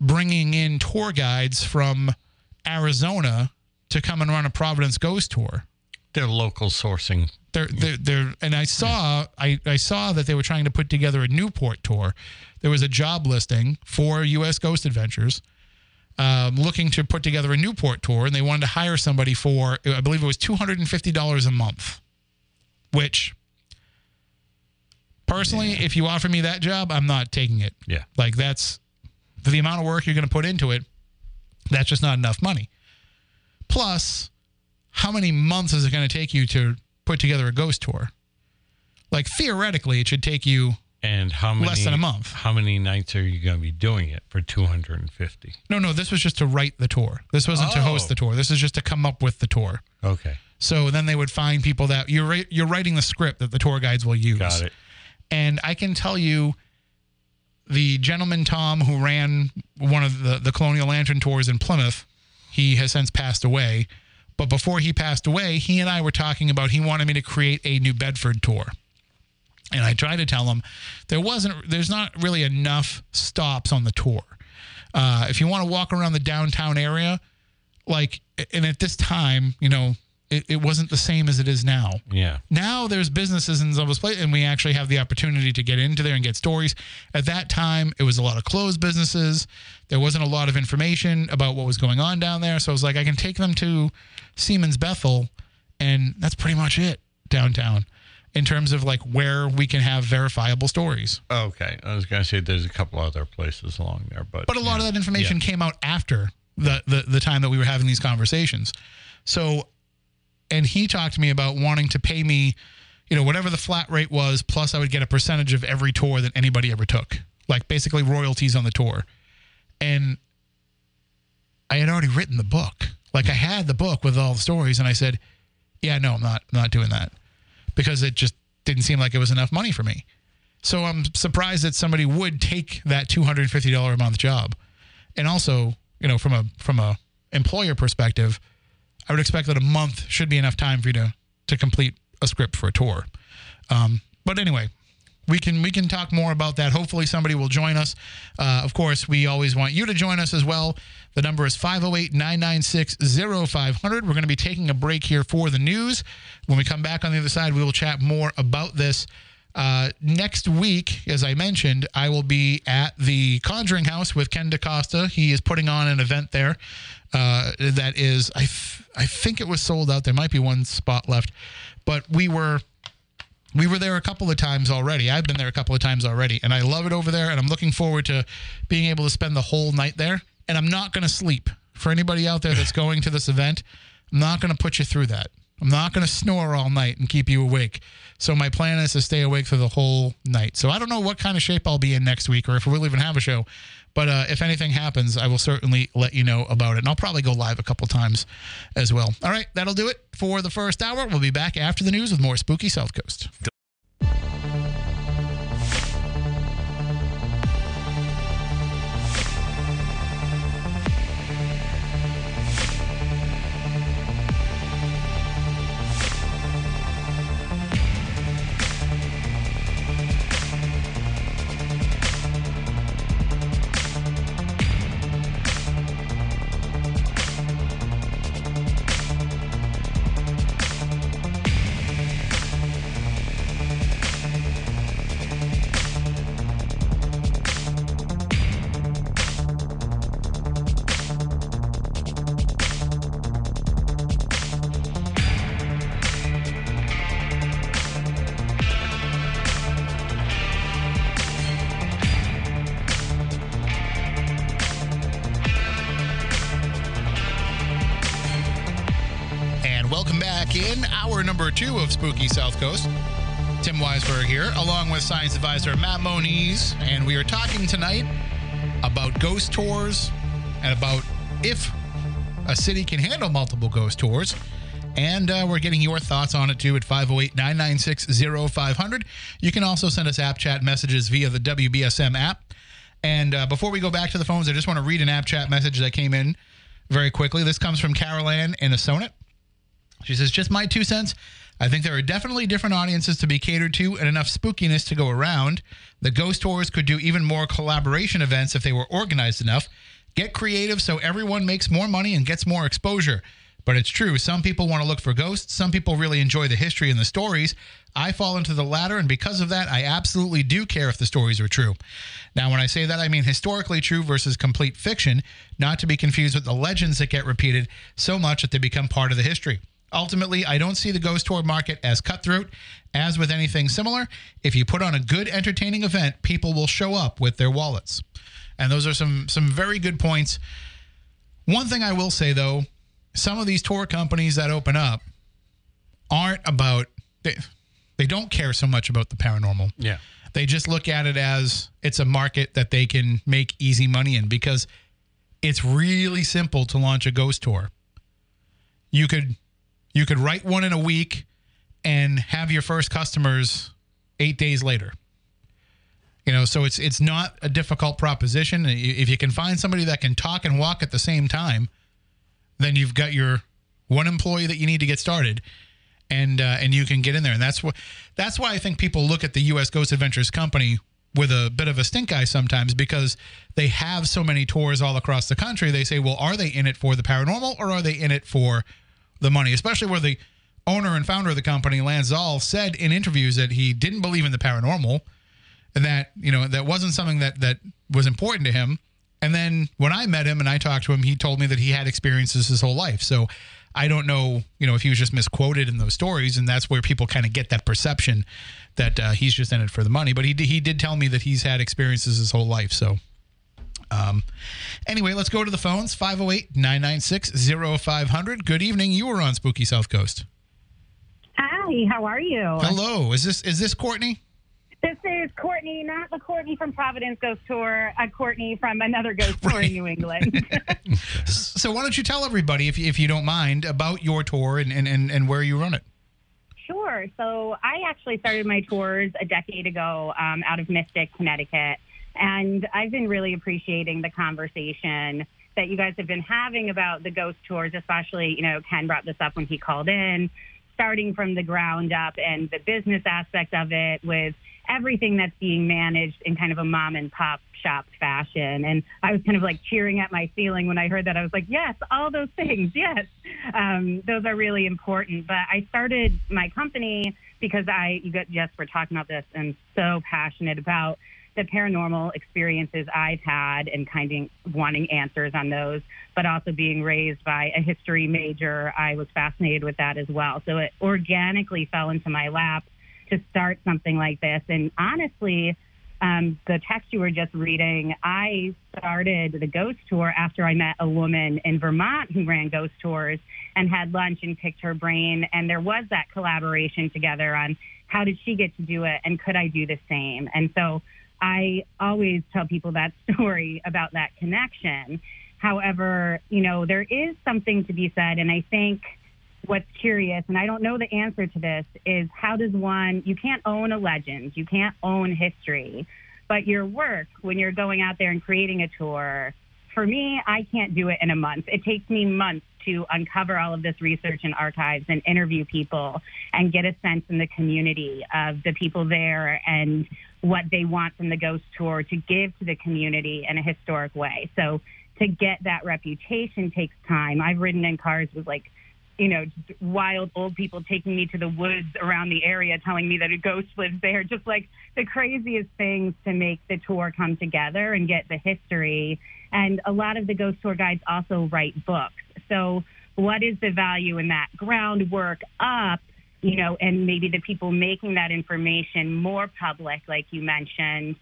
bringing in tour guides from Arizona to come and run a Providence Ghost tour. They're local sourcing. They're, they're, they're, and I saw, I, I saw that they were trying to put together a Newport tour. There was a job listing for U.S. Ghost Adventures, um, looking to put together a Newport tour, and they wanted to hire somebody for, I believe it was two hundred and fifty dollars a month. Which, personally, if you offer me that job, I'm not taking it. Yeah. Like that's the amount of work you're going to put into it. That's just not enough money. Plus, how many months is it going to take you to put together a ghost tour? Like theoretically, it should take you And how many Less than a month. How many nights are you going to be doing it for 250? no, no. This was just to write the tour. This wasn't to host Oh. the tour. This is just to come up with the tour. Okay. So then they would find people that you're you're writing the script that the tour guides will use. Got it. And I can tell you, the gentleman Tom who ran one of the the Colonial Lantern tours in Plymouth, he has since passed away. But before he passed away, he and I were talking about he wanted me to create a New Bedford tour. And I tried to tell them there wasn't, there's not really enough stops on the tour. Uh, if you want to walk around the downtown area, like, and at this time, you know, it, it wasn't the same as it is now. Yeah. now there's businesses in those places and we actually have the opportunity to get into there and get stories. At that time it was a lot of closed businesses. There wasn't a lot of information about what was going on down there. So i was like i can take them to Seamen's Bethel and that's pretty much it downtown in terms of like where we can have verifiable stories Okay. I was going to say there's a couple other places along there, but but a lot of that information came out after the, the the time that we were having these conversations. So, and he talked to me about wanting to pay me, you know, whatever the flat rate was, plus I would get a percentage of every tour that anybody ever took, like basically royalties on the tour. And I had already written the book. Like I had the book with all the stories, and I said, "Yeah, no, I'm not I'm not doing that," because it just didn't seem like it was enough money for me. So I'm surprised that somebody would take that two hundred and fifty dollar a month job, and also, you know, from a from a employer perspective, I would expect that a month should be enough time for you to to complete a script for a tour. Um, but anyway, we can we can talk more about that. Hopefully, somebody will join us. Uh, of course, we always want you to join us as well. The number is 508 996 0500. We're going to be taking a break here for the news. When we come back on the other side, we will chat more about this. Uh, next week, as I mentioned, I will be at the Conjuring House with Ken DaCosta. He is putting on an event there uh, that is, I, th- I think it was sold out. There might be one spot left, but we were we were there a couple of times already. I've been there a couple of times already, and I love it over there. And I'm looking forward to being able to spend the whole night there. And I'm not going to sleep. For anybody out there that's going to this event, I'm not going to put you through that. I'm not going to snore all night and keep you awake. So my plan is to stay awake for the whole night. So I don't know what kind of shape I'll be in next week, or if we'll even have a show. But uh, if anything happens, I will certainly let you know about it. And I'll probably go live a couple times as well. All right, that'll do it for the first hour. We'll be back after the news with more Spooky South Coast. Coast. Tim Weisberg here, along with science advisor Matt Moniz, and we are talking tonight about ghost tours and about if a city can handle multiple ghost tours. And uh, we're getting your thoughts on it too at 508 996 0500. You can also send us app chat messages via the WBSM app. And uh, before we go back to the phones, I just want to read an app chat message that came in very quickly. This comes from Carol Ann in Acushnet. She says, just my two cents. I think there are definitely different audiences to be catered to and enough spookiness to go around. The ghost tours could do even more collaboration events if they were organized enough. Get creative so everyone makes more money and gets more exposure. But it's true, some people want to look for ghosts, some people really enjoy the history and the stories. I fall into the latter, and because of that, I absolutely do care if the stories are true. Now, when I say that, I mean historically true versus complete fiction, not to be confused with the legends that get repeated so much that they become part of the history. Ultimately, I don't see the ghost tour market as cutthroat. As with anything similar, if you put on a good entertaining event, people will show up with their wallets. And those are some some very good points. One thing I will say though, some of these tour companies that open up aren't about they, they don't care so much about the paranormal. Yeah. They just look at it as it's a market that they can make easy money in because it's really simple to launch a ghost tour. You could you could write one in a week and have your first customers 8 days later. You know, so it's it's not a difficult proposition. If you can find somebody that can talk and walk at the same time, then you've got your one employee that you need to get started, and uh, and you can get in there. And that's what that's why I think people look at the U.S. Ghost Adventures Company with a bit of a stink eye sometimes because they have so many tours all across the country. They say, well, are they in it for the paranormal or are they in it for the money? Especially where the owner and founder of the company, Lance Zaal, said in interviews that he didn't believe in the paranormal and that you know that wasn't something that that was important to him. And then when I met him and I talked to him, he told me that he had experiences his whole life. So I don't know, you know, if he was just misquoted in those stories, and that's where people kind of get that perception that uh, he's just in it for the money. But he he did tell me that he's had experiences his whole life. So. Um, anyway, let's go to the phones 508 996 0500. Good evening. You were on Spooky South Coast. Hi, how are you? Hello. Is this is this Courtney? This is Courtney, not the Courtney from Providence Ghost Tour, a Courtney from another ghost tour in New England. so why don't you tell everybody, if you, if you don't mind, about your tour and, and, and, and where you run it? Sure. So I actually started my tours a decade ago um, out of Mystic, Connecticut. And I've been really appreciating the conversation that you guys have been having about the ghost tours, especially, you know, Ken brought this up when he called in, starting from the ground up and the business aspect of it with everything that's being managed in kind of a mom and pop shop fashion. And I was kind of like cheering at my ceiling when I heard that. I was like, yes, all those things. Yes. Um, those are really important. But I started my company because I, you just were talking about this and so passionate about the paranormal experiences I've had and kind of wanting answers on those, but also being raised by a history major, I was fascinated with that as well. So it organically fell into my lap to start something like this. And honestly, um, the text you were just reading, I started the ghost tour after I met a woman in Vermont who ran ghost tours and had lunch and picked her brain. And there was that collaboration together on how did she get to do it and could I do the same? And so I always tell people that story about that connection. However, you know, there is something to be said, and I think what's curious, and I don't know the answer to this, is how does one, you can't own a legend, you can't own history, but your work, when you're going out there and creating a tour, for me, I can't do it in a month. It takes me months to uncover all of this research and archives and interview people and get a sense in the community of the people there and what they want from the ghost tour to give to the community in a historic way. So to get that reputation takes time. I've ridden in cars with like you know, wild old people taking me to the woods around the area, telling me that a ghost lives there. Just like the craziest things to make the tour come together and get the history. And a lot of the ghost tour guides also write books. So, what is the value in that groundwork up? You know, and maybe the people making that information more public, like you mentioned.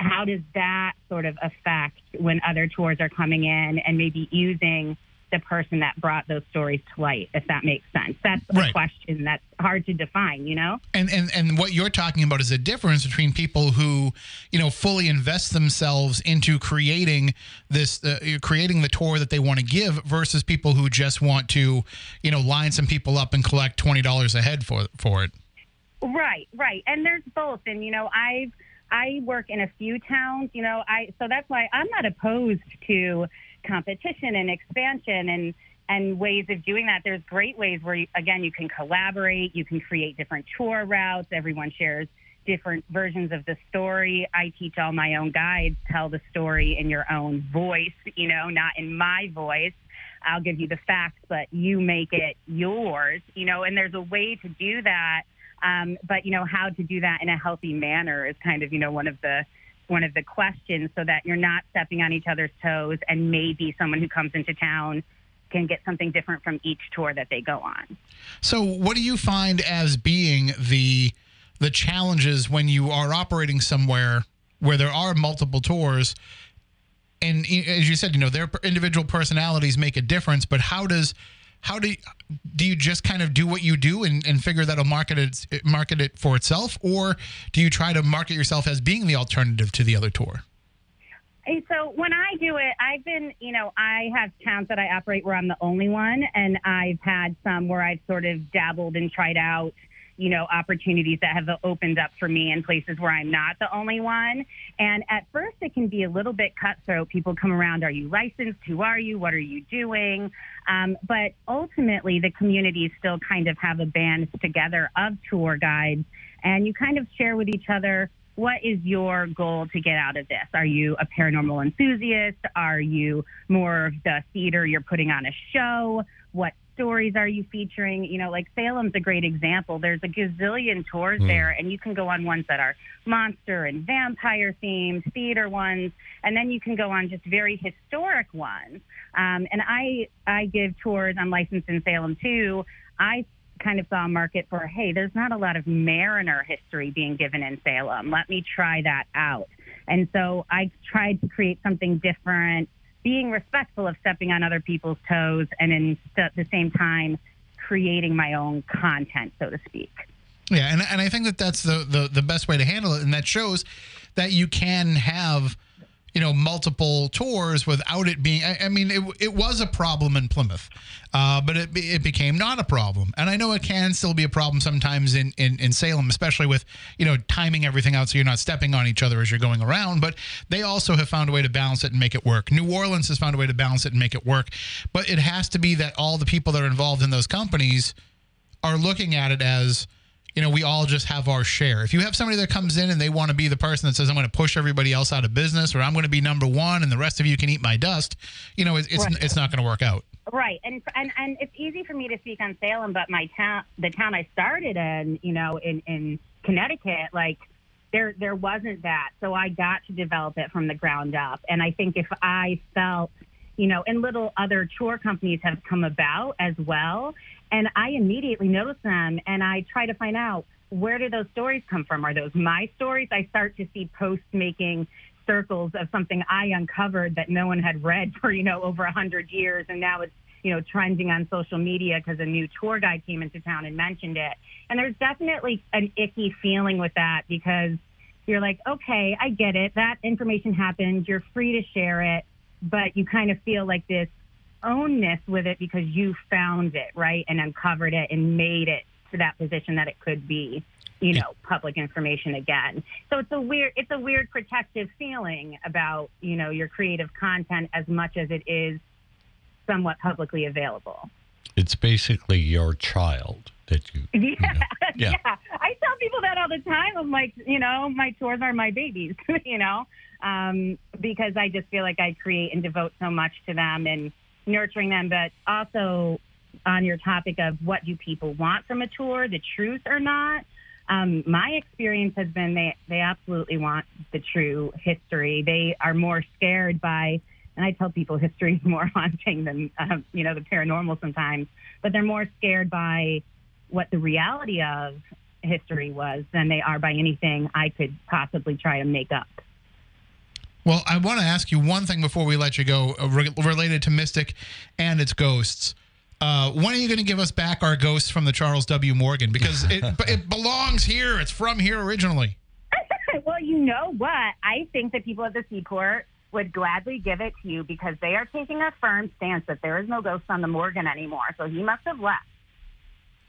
How does that sort of affect when other tours are coming in and maybe using the person that brought those stories to light, if that makes sense. That's a Right. question that's hard to define, you know? And, and and what you're talking about is a difference between people who, you know, fully invest themselves into creating this, uh, creating the tour that they want to give, versus people who just want to, you know, line some people up and collect twenty dollars a head for for it. Right, right. And there's both. And you know, I've I work in a few towns, you know, I so that's why I'm not opposed to competition and expansion and and ways of doing that. There's great ways where you, again you can collaborate, you can create different tour routes, everyone shares different versions of the story. I teach all my own guides tell the story in your own voice, you know, not in my voice. I'll give you the facts, but you make it yours, you know, and there's a way to do that. Um, but you know how to do that in a healthy manner is kind of you know one of the one of the questions, so that you're not stepping on each other's toes, and maybe someone who comes into town can get something different from each tour that they go on. So, what do you find as being the the challenges when you are operating somewhere where there are multiple tours? And as you said, you know, their individual personalities make a difference. But how does how do do you just kind of do what you do and, and figure that'll market it market it for itself, or do you try to market yourself as being the alternative to the other tour? So when I do it, I've been, you know, I have towns that I operate where I'm the only one, and I've had some where I've sort of dabbled and tried out, you know, opportunities that have opened up for me in places where I'm not the only one. And at first, it can be a little bit cutthroat. People come around, are you licensed? Who are you? What are you doing? Um, but ultimately, the communities still kind of have a band together of tour guides, and you kind of share with each other what is your goal to get out of this? Are you a paranormal enthusiast? Are you more of the theater? You're putting on a show? What stories are you featuring? You know, like Salem's a great example. There's a gazillion tours there, and you can go on ones that are monster and vampire themed, theater ones, and then you can go on just very historic ones. Um, and I I give tours. I'm licensed in Salem too. I kind of saw a market for, hey, there's not a lot of Mariner history being given in Salem. Let me try that out. And so I tried to create something different, being respectful of stepping on other people's toes, and in st- the same time, creating my own content, so to speak. Yeah, and and I think that that's the, the the best way to handle it, and that shows that you can have you know multiple tours without it being. I, I mean, it it was a problem in Plymouth, uh, but it it became not a problem, and I know it can still be a problem sometimes in, in in Salem, especially with you know timing everything out so you're not stepping on each other as you're going around. But they also have found a way to balance it and make it work. New Orleans has found a way to balance it and make it work, but it has to be that all the people that are involved in those companies are looking at it as you know we all just have our share if you have somebody that comes in and they want to be the person that says i'm going to push everybody else out of business or i'm going to be number one and the rest of you can eat my dust you know it's it's, Right. it's not going to work out Right, and and and it's easy for me to speak on Salem, but my town, the town I started in, you know, in in Connecticut, like there there wasn't that, so I got to develop it from the ground up. And I think if I felt, you know, and little other tour companies have come about as well, and I immediately notice them, and I try to find out where do those stories come from? Are those my stories? I start to see posts making circles of something I uncovered that no one had read for, you know, over a hundred years. And now it's, you know, trending on social media because a new tour guide came into town and mentioned it. And there's definitely an icky feeling with that because you're like, okay, I get it. That information happened. You're free to share it, but you kind of feel like this ownness with it because you found it, right? And uncovered it and made it to that position that it could be you know public information again so it's a weird it's a weird protective feeling about you know your creative content as much as it is somewhat publicly available It's basically your child that you. yeah, you know. yeah Yeah. i tell people that all the time i'm like you know my tours are my babies you know um, because i just feel like i create and devote so much to them and nurturing them but also on your topic of what do people want from a tour the truth or not um, my experience has been they, they absolutely want the true history. They are more scared by, and I tell people history is more haunting than, um, you know, the paranormal sometimes, but they're more scared by what the reality of history was than they are by anything I could possibly try to make up. Well, I want to ask you one thing before we let you go, uh, re- related to Mystic and its ghosts. Uh, when are you going to give us back our ghosts from the Charles W. Morgan? Because it it belongs here. It's from here originally. well, you know what? I think that people at the seaport would gladly give it to you because they are taking a firm stance that there is no ghost on the Morgan anymore. So he must have left.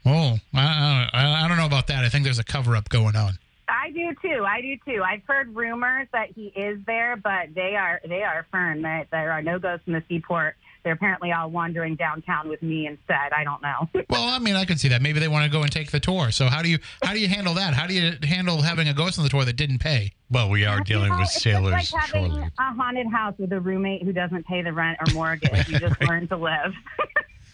Oh, I, I, I don't know about that. I think there's a cover up going on. I do too. I do too. I've heard rumors that he is there, but they are they are firm that there are no ghosts in the seaport. They're apparently all wandering downtown with me instead. I don't know. Well, I mean, I could see that. Maybe they want to go and take the tour. So how do you how do you handle that? How do you handle having a ghost on the tour that didn't pay? Well, we are You dealing know, with sailors just like having shortly. a haunted house with a roommate who doesn't pay the rent or mortgage. you just learn to live.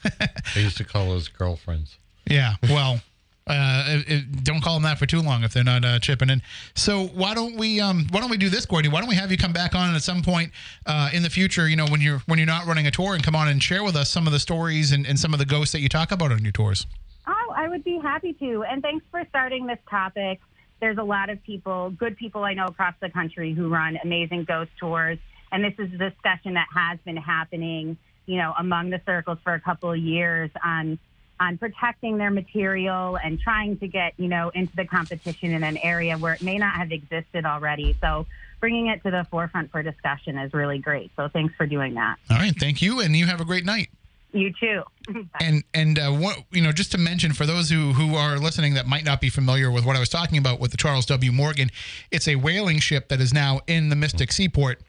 I used to call those girlfriends. Yeah. Well, uh, it, it- don't call them that for too long if they're not uh, chipping in. So why don't we um why don't we do this, Gordy? Why don't we have you come back on at some point uh, in the future? You know, when you're when you're not running a tour, and come on and share with us some of the stories and, and some of the ghosts that you talk about on your tours. Oh, I would be happy to. And thanks for starting this topic. There's a lot of people, good people I know across the country who run amazing ghost tours. And this is a discussion that has been happening, you know, among the circles for a couple of years on on protecting their material and trying to get, you know, into the competition in an area where it may not have existed already. So bringing it to the forefront for discussion is really great. So thanks for doing that. All right, thank you, and you have a great night. You too. And and uh, what you know, just to mention for those who who are listening that might not be familiar with what I was talking about with the Charles W. Morgan, it's a whaling ship that is now in the Mystic Seaport.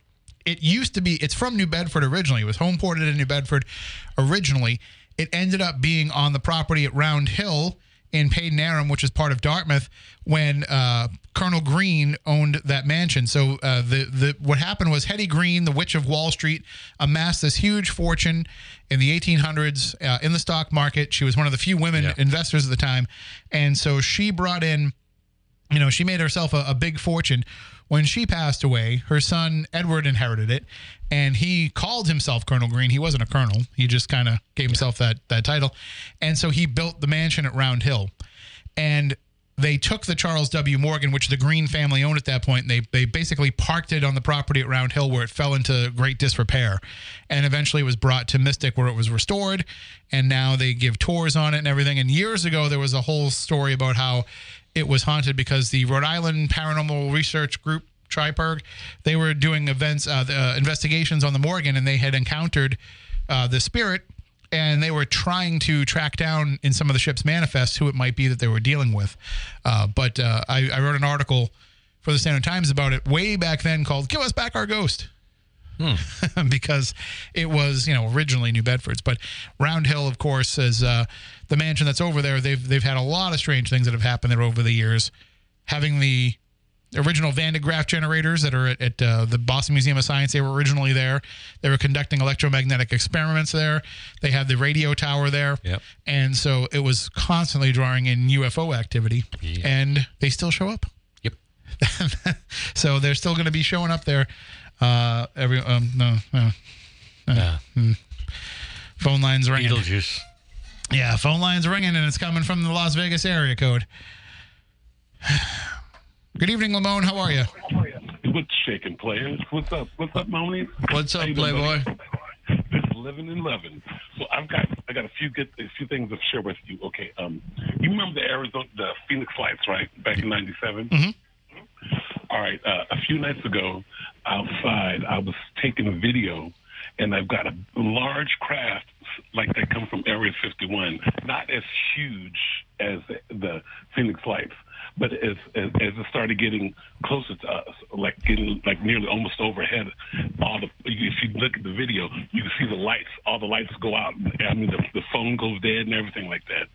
It used to be. It's from New Bedford originally. It was home ported in New Bedford originally. It ended up being on the property at Round Hill in Padanaram, which is part of Dartmouth, when uh, Colonel Green owned that mansion. So uh, the the what happened was Hetty Green, the Witch of Wall Street, amassed this huge fortune in the 1800s uh, in the stock market. She was one of the few women Yeah. investors at the time, and so she brought in you know, she made herself a, a big fortune. When she passed away, her son Edward inherited it, and he called himself Colonel Green. He wasn't a colonel; he just kind of gave himself that that title, and so he built the mansion at Round Hill, and they took the Charles W. Morgan, which the Green family owned at that point, and they they basically parked it on the property at Round Hill where it fell into great disrepair, and eventually it was brought to Mystic where it was restored, and now they give tours on it and everything. And years ago there was a whole story about how it was haunted because the Rhode Island Paranormal Research Group TriPerg, they were doing events, uh, the, uh, investigations on the Morgan, and they had encountered uh, the spirit, and they were trying to track down in some of the ship's manifests who it might be that they were dealing with. Uh, but uh, I, I wrote an article for the Standard Times about it way back then called "Give Us Back Our Ghost." because it was, you know, originally New Bedford's. But Round Hill, of course, is uh, the mansion that's over there. They've they've had a lot of strange things that have happened there over the years. Having the original Van de Graaff generators that are at, at uh, the Boston Museum of Science, they were originally there. They were conducting electromagnetic experiments there. They had the radio tower there, Yep. and so it was constantly drawing in UFO activity, Yeah. and they still show up Yep. so they're still going to be showing up there. Uh, every um, no, no, Yeah. phone lines ringing. Beetlejuice. Yeah, phone lines ringing, and it's coming from the Las Vegas area code. Good evening, Lamone. How are you? What's shaking, players? What's up? What's up, Moni? What's up, How you doing, Playboy? buddy? Just living and loving. So I've got I got a few good a few things to share with you. Okay, um, you remember the Arizona the Phoenix Lights, right? Back in '97. Mhm. All right. Uh, a few nights ago, outside, I was taking a video, and I've got a large craft like they come from Area 51, not as huge as the, the Phoenix Lights, but as, as as it started getting closer to us, like getting like nearly almost overhead, all the if you look at the video, you can see the lights, all the lights go out. I mean, the, the phone goes dead and everything like that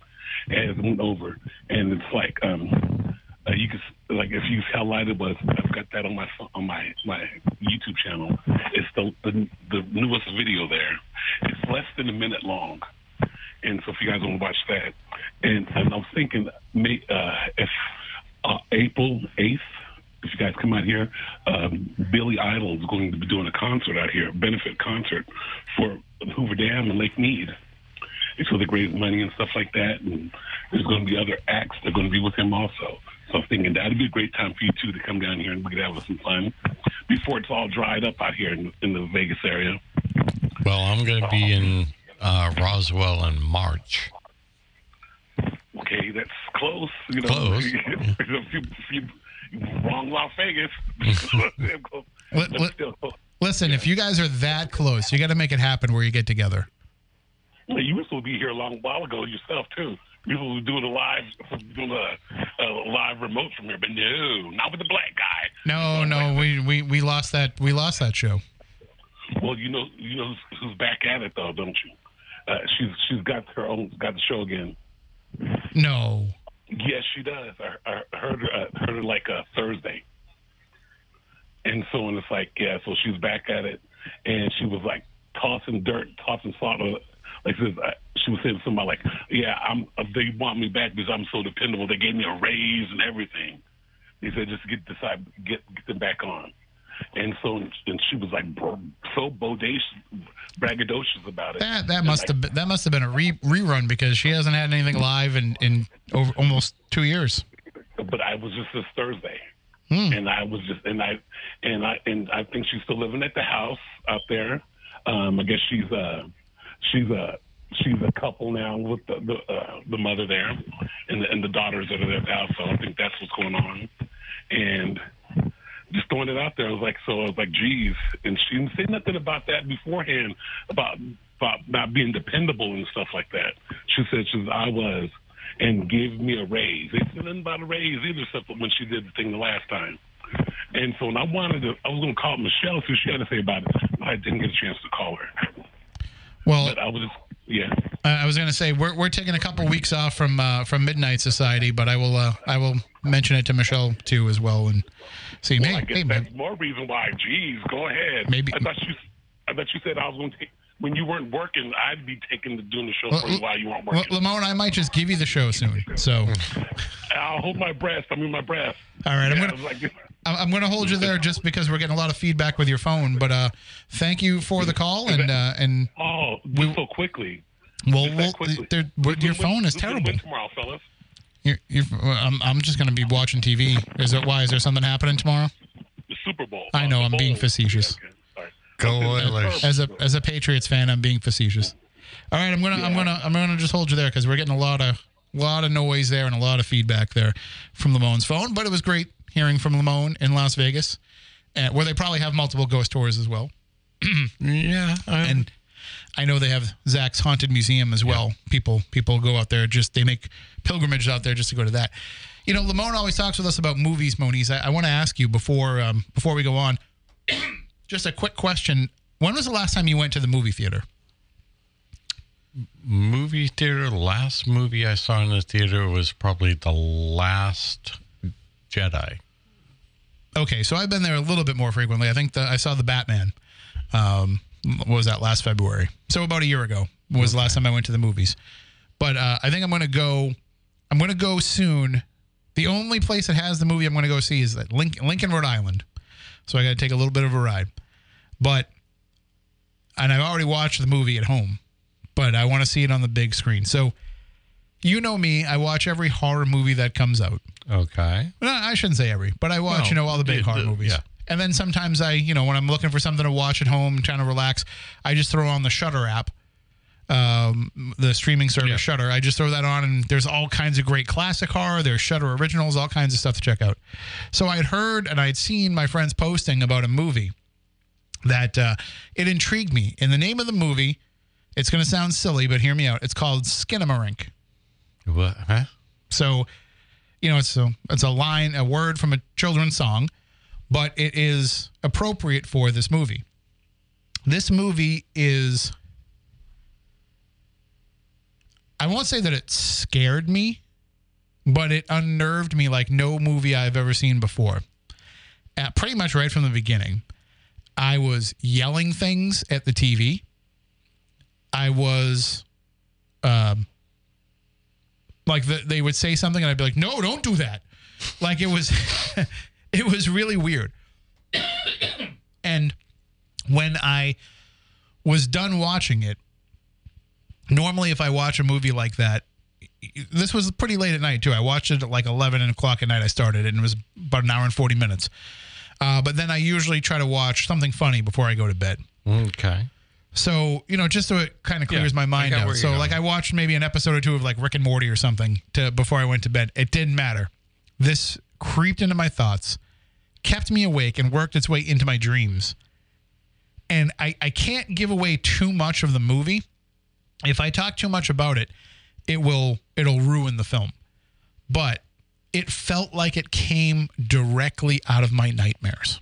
as it went over, and it's like um, uh, you can like if you see how light it was. I've got that on my on my my YouTube channel. It's the the, the newest video there. It's less than a minute long, and so if you guys want to watch that, and, and I'm thinking may, uh, if uh, April eighth. If you guys come out here, um, Billy Idol is going to be doing a concert out here, a benefit concert for Hoover Dam and Lake Mead so they raise money and stuff like that. And there's going to be other acts that are going to be with him also. So I'm thinking that'd be a great time for you two to come down here and we could have some fun before it's all dried up out here in, in the Vegas area. Well, I'm going to be in uh, Roswell in March. Okay, that's close. You know, Close, a few, few, wrong Las Vegas. Let- But let- still, Listen, if you guys are that close, you got to make it happen where you get together. Well, you were supposed to be here a long while ago yourself too. You were supposed to be doing a live, doing a, a live remote from here, but no, not with the black guy. No, no, we, we, we lost that we lost that show. Well, you know, you know who's, back at it though, don't you? Uh, she's she's got her own, got the show again. No. Yes, she does. I, I heard her, uh, heard her like uh, Thursday, and so and it's like yeah, so she's back at it, and she was like tossing dirt, tossing salt. on- Like this, uh, she was saying something about like, yeah, I'm. Uh, they want me back because I'm so dependable. They gave me a raise and everything. They said just get decide get get them back on, and so and she was like so bodacious, braggadocious about it. That that must like, have been, that must have been a re, rerun because she hasn't had anything live in in over almost 2 years. but I was just this Thursday, Hmm. and I was just and I and I and I think she's still living at the house out there. Um, I guess she's uh she's a she's a couple now with the the, uh, the mother there, and the, and the daughters that are there the. So I think that's what's going on, and. Just throwing it out there, I was like, so I was like, geez, and she didn't say nothing about that beforehand, about about not being dependable and stuff like that. She said she was, I was, and gave me a raise. They said nothing about a raise either, except when she did the thing the last time. And so when I wanted to, I was going to call Michelle, see what she had to say about it. I didn't get a chance to call her. Well, But I was yeah. I was going to say we're we're taking a couple weeks off from uh, from Midnight Society, but I will uh, I will mention it to Michelle too as well and see. Well, I guess hey, man, more reason why. Jeez, go ahead. Maybe- I thought you, I thought you said I was going to take, when you weren't working, I'd be taking the, doing the show Well, for you while you weren't well, working. Lamone, I might just give you the show soon. So, I'll hold my breath. I'm mean, my breath. all right, I'm gonna like, I'm I'm going to hold you there just because we're getting a lot of feedback with your phone. But uh, thank you for the call and uh, and oh, just so quickly. we'll, we'll quickly. there- Who's your gonna phone is terrible. win tomorrow, fellas. You're, you're, I'm I'm just going to be watching TV. Is it why? Is there something happening tomorrow? The Super Bowl. I know, Uh, I'm being bowl. facetious. Okay, all right. Go Oilers. As a as a Patriots fan, I'm being facetious. All right, I'm gonna I'm gonna I'm gonna just hold you there because we're getting a lot of lot of noise there and a lot of feedback there from Lamone's phone. But it was great hearing from Lamone in Las Vegas, uh, where they probably have multiple ghost tours as well. Yeah, I, And I know they have Zak's haunted museum as well. People people go out there just they make pilgrimages out there just to go to that. You know, Lamone always talks with us about movies, Moniz. I, I want to ask you before um, before we go on, just a quick question. When was the last time you went to the movie theater? movie theater. Last movie I saw in the theater was probably the last Jedi. Okay, so I've been there a little bit more frequently. I think the, I saw the Batman. Um, what was that last February? So about a year ago was the last time I went to the movies. But uh, I think I'm going to go. I'm going to go soon. The only place that has the movie I'm going to go see is Link, Lincoln, Rhode Island. So I got to take a little bit of a ride. But and I've already watched the movie at home, but I want to see it on the big screen. So you know me, I watch every horror movie that comes out. Okay. No, I shouldn't say every, but I watch, Well, you know, all the big the- horror the- movies. yeah. And then sometimes I, you know, when I'm looking for something to watch at home, trying to relax, I just throw on the Shudder app, um, the streaming service Yeah. Shudder. I just throw that on, and there's all kinds of great classic horror. There's Shudder originals, all kinds of stuff to check out. So I had heard and I had seen my friends posting about a movie that uh, it intrigued me. And the name of the movie, it's going to sound silly, but hear me out. It's called Skinamarink. What? Huh? So, you know, it's a it's a line, a word from a children's song, but it is appropriate for this movie. This movie is I won't say that it scared me, but it unnerved me like no movie I've ever seen before. At pretty much right from the beginning. I was yelling things at the TV. I was um like the, they would say something and I'd be like, "No, don't do that." Like it was it was really weird. and when I was done watching it, normally if I watch a movie like that, this was pretty late at night too. I watched it at like eleven o'clock at night. I started it, and it was about an hour and forty minutes. Uh, but then I usually try to watch something funny before I go to bed. Okay. So you know, just so it kind of clears Yeah, my I mind got out. where So you're like I watched maybe an episode or two of like Rick and Morty or something to before I went to bed. It didn't matter. This creeped into my thoughts, kept me awake, and worked its way into my dreams. And I, I can't give away too much of the movie. If I talk too much about it, it will it'll ruin the film. But it felt like it came directly out of my nightmares.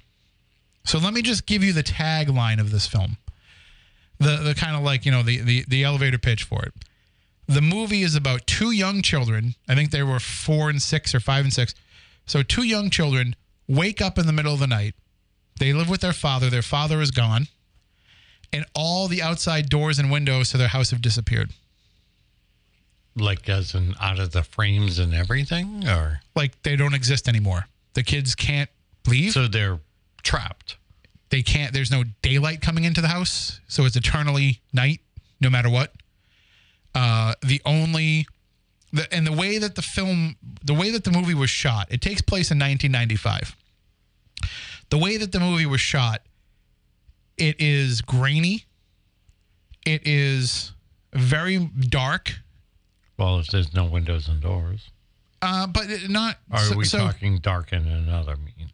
So let me just give you the tagline of this film the the kind of like you know the, the the elevator pitch for it. The movie is about two young children. I think they were four and six or five and six. So two young children wake up in the middle of the night. They live with their father. Their father is gone, and all the outside doors and windows to their house have disappeared. Like as in out of the frames and everything, or Like they don't exist anymore. The kids can't leave. so they're trapped. They can't there's no daylight coming into the house so it's eternally night no matter what. Uh the only the and the way that the film the way that the movie was shot it takes place in 1995 the way that the movie was shot it is grainy. It is very dark. Well, if there's no windows and doors, uh but not are so- we so- talking dark in another means?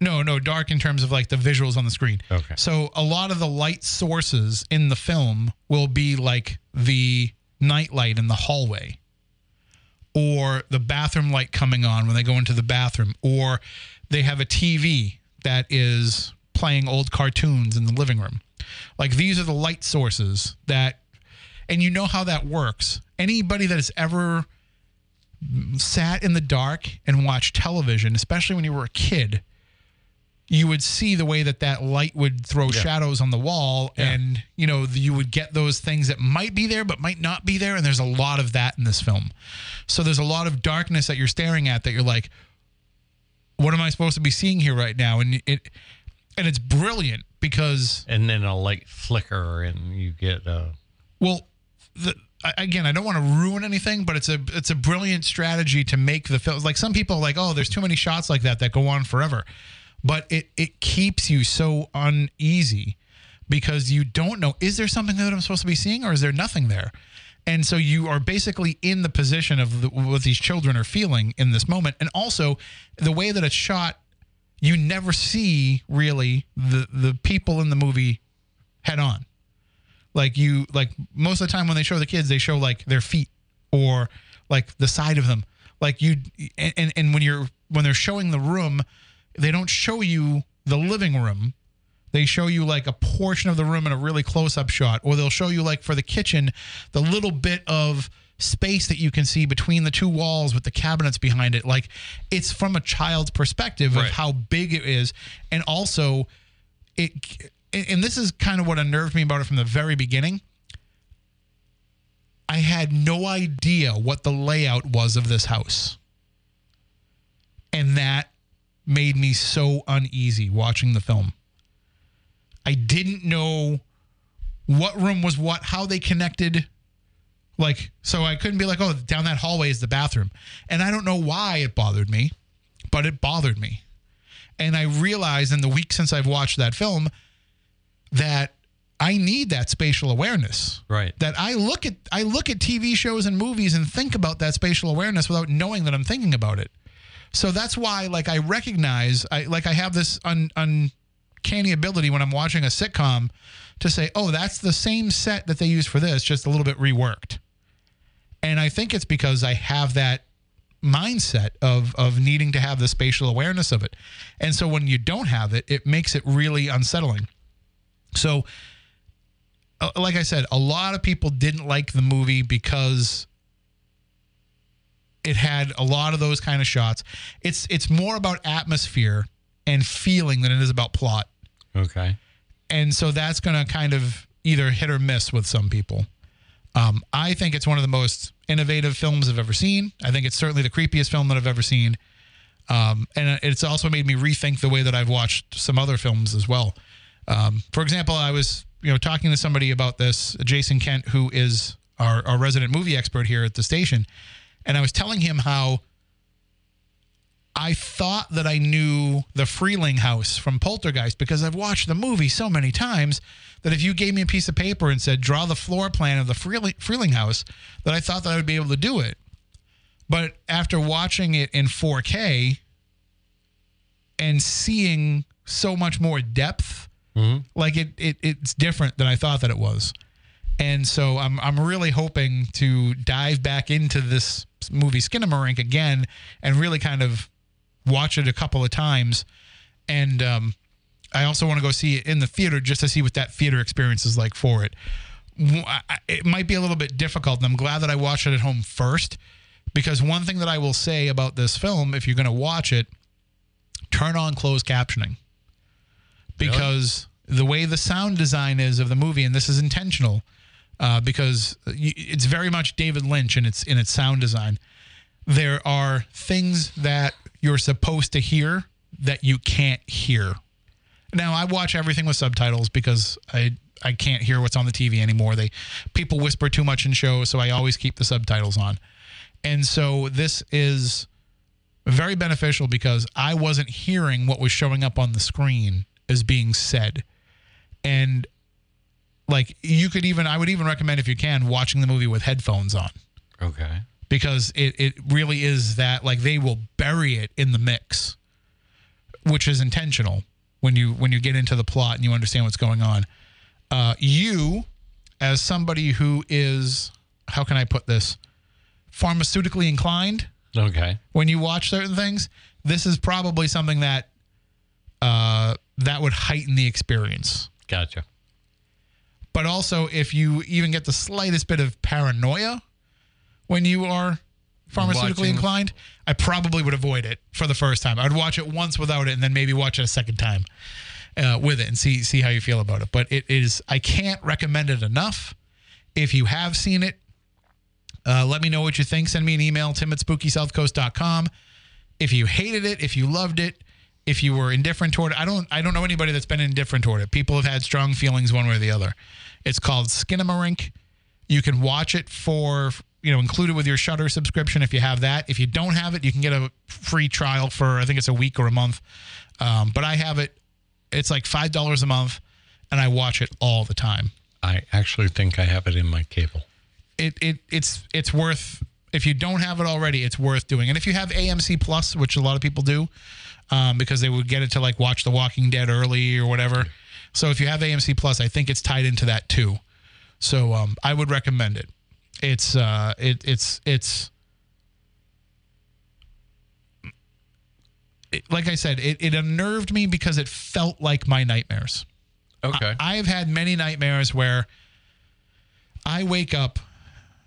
No, no, dark in terms of like the visuals on the screen. Okay. So a lot of the light sources in the film will be like the night light in the hallway or the bathroom light coming on when they go into the bathroom or they have a TV that is playing old cartoons in the living room. Like these are the light sources that and you know how that works. Anybody that has ever sat in the dark and watched television, especially when you were a kid, you would see the way that that light would throw shadows on the wall and you know you would get those things that might be there but might not be there and there's a lot of that in this film. So there's a lot of darkness that you're staring at that you're like what am i supposed to be seeing here right now? And it and it's brilliant because And then a light flicker, and you get uh, well, the, again, I don't want to ruin anything, but it's a it's a brilliant strategy to make the film. Like some people are like, oh, there's too many shots like that that go on forever, but it it keeps you so uneasy because you don't know is there something that I'm supposed to be seeing or is there nothing there, and so you are basically in the position of the, what these children are feeling in this moment, and also the way that it's shot. You never see really the the people in the movie head on. Like you like most of the time when they show the kids they show like their feet or like the side of them. Like you and, and and when you're when they're showing the room they don't show you the living room. They show you like a portion of the room in a really close up shot or they'll show you like for the kitchen the little bit of space that you can see between the two walls with the cabinets behind it. Like it's from a child's perspective of how big it is. And also it and this is kind of what unnerved me about it from the very beginning. I had no idea what the layout was of this house. And that made me so uneasy watching the film i didn't know what room was what how they connected like so i couldn't be like oh down that hallway is the bathroom and i don't know why it bothered me but it bothered me and i realized in the week since i've watched that film that I need that spatial awareness. right. That I look at I look at TV shows and movies and think about that spatial awareness without knowing that I'm thinking about it. So that's why like I recognize I like I have this un, uncanny ability when I'm watching a sitcom to say, "Oh, that's the same set that they use for this, just a little bit reworked." And I think it's because I have that mindset of of needing to have the spatial awareness of it. And so when you don't have it, it makes it really unsettling. So, uh, like I said, a lot of people didn't like the movie because it had a lot of those kind of shots. It's it's more about atmosphere and feeling than it is about plot. Okay. And so that's going to kind of either hit or miss with some people. Um, I think it's one of the most innovative films I've ever seen. I think it's certainly the creepiest film that I've ever seen. Um, and it's also made me rethink the way that I've watched some other films as well. Um, for example, I was you know talking to somebody about this, Jason Kent, who is our, our resident movie expert here at the station, and I was telling him how I thought that I knew the Freeling house from Poltergeist because I've watched the movie so many times that if you gave me a piece of paper and said draw the floor plan of the Freeling, Freeling house, that I thought that I would be able to do it. But after watching it in 4K and seeing so much more depth, mm-hmm. like it, it it's different than I thought that it was. And so I'm I'm really hoping to dive back into this movie Skinamarink again and really kind of watch it a couple of times. And um, I also want to go see it in the theater just to see what that theater experience is like for it. W- I- I- It might be a little bit difficult, and I'm glad that I watched it at home first because one thing that I will say about this film, if you're going to watch it, turn on closed captioning because the way the sound design is of the movie, and this is intentional, uh, because it's very much David Lynch in its in its sound design. There are things that you're supposed to hear that you can't hear. Now I watch everything with subtitles because I I can't hear what's on the TV anymore. They people whisper too much in shows, so I always keep the subtitles on. And so this is very beneficial because I wasn't hearing what was showing up on the screen as being said. And like you could even I would even recommend if you can watching the movie with headphones on Okay. because it, it really is that like they will bury it in the mix which is intentional when you when you get into the plot and you understand what's going on uh, you as somebody who is how can i put this pharmaceutically inclined Okay. when you watch certain things this is probably something that uh, that would heighten the experience Gotcha. But also if you even get the slightest bit of paranoia when you are pharmaceutically Watching- inclined, I probably would avoid it for the first time. I'd watch it once without it, and then maybe watch it a second time uh, with it and see see how you feel about it. But it is I can't recommend it enough. If you have seen it, uh, let me know what you think. Send me an email, tim at spookysouthcoast.com. If you hated it, if you loved it, if you were indifferent toward it, I don't I don't know anybody that's been indifferent toward it. People have had strong feelings one way or the other. It's called Skinamarink. You can watch it for you know included with your Shudder subscription if you have that. If you don't have it, you can get a free trial for I think it's a week or a month. Um, but I have it. It's like five dollars a month, and I watch it all the time. I actually think I have it in my cable. it, it it's it's worth if you don't have it already, it's worth doing. And if you have AMC Plus, which a lot of people do, um, because they would get it to like watch The Walking Dead early or whatever. So if you have AMC Plus, I think it's tied into that too. So um, I would recommend it. It's uh, it it's it's it, like I said, it, it unnerved me because it felt like my nightmares. Okay. I've had many nightmares where I wake up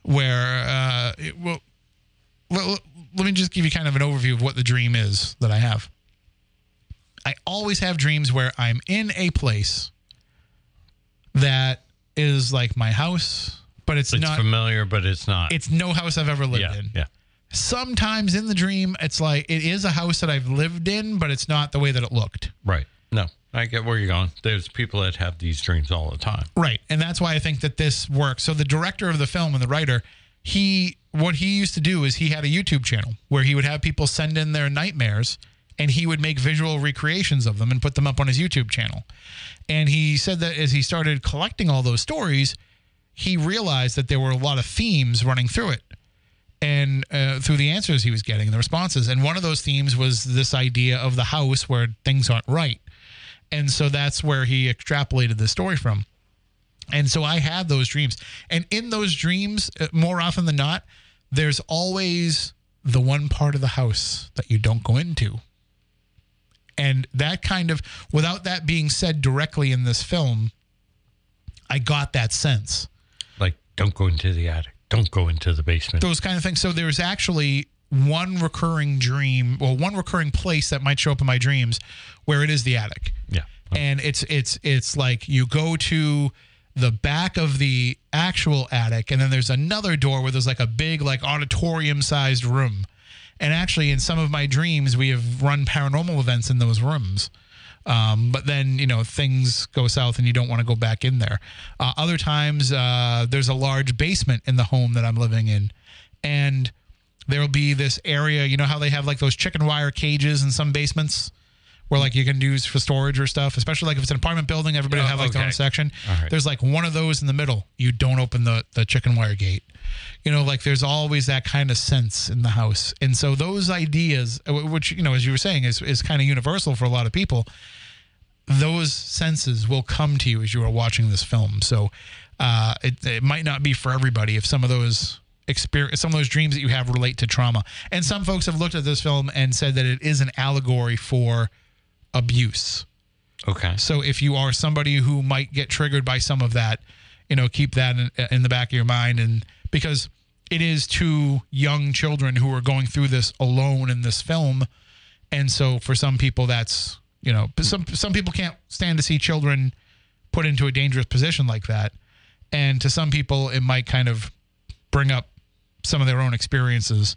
where uh, it, well, well, let me just give you kind of an overview of what the dream is that I have. I always have dreams where I'm in a place that is like my house, but it's, it's not. familiar, but it's not. It's no house I've ever lived yeah. in. Yeah. Sometimes in the dream, it's like it is a house that I've lived in, but it's not the way that it looked. Right. No, I get where you're going. There's people that have these dreams all the time. Right. And that's why I think that this works. So the director of the film and the writer, he what he used to do is he had a YouTube channel where he would have people send in their nightmares and he would make visual recreations of them and put them up on his YouTube channel. And he said that as he started collecting all those stories, he realized that there were a lot of themes running through it and uh, through the answers he was getting, the responses. And one of those themes was this idea of the house where things aren't right. And so that's where he extrapolated the story from. And so I had those dreams. And in those dreams, uh, more often than not, there's always the one part of the house that you don't go into. And that kind of, without that being said directly in this film, I got that sense. Like, don't go into the attic. Don't go into the basement. those kind of things. So there's actually one recurring dream, well, one recurring place that might show up in my dreams where it is the attic. Yeah. And it's it's it's like you go to the back of the actual attic and then there's another door where there's like a big like auditorium sized room. And actually in some of my dreams we have run paranormal events in those rooms. Um, but then you know things go south and you don't want to go back in there. Uh, other times uh, there's a large basement in the home that I'm living in, and there will be this area. You know how they have like those chicken wire cages in some basements where like you can use for storage or stuff, especially like if it's an apartment building, everybody Yeah, have like their own section. Right. There's like one of those in the middle. You don't open the the chicken wire gate. You know, like there's always that kind of sense in the house, and so those ideas, uh, which you know, as you were saying, is is kind of universal for a lot of people. Those senses will come to you as you are watching this film. So uh, it, it might not be for everybody if some of those experience some of those dreams that you have relate to trauma and some folks have looked at this film and said that it is an allegory for abuse. Okay. so if you are somebody who might get triggered by some of that, you know, keep that in, in the back of your mind, and because it is two young children who are going through this alone in this film, and so for some people that's you know some some people can't stand to see children put into a dangerous position like that, and to some people it might kind of bring up some of their own experiences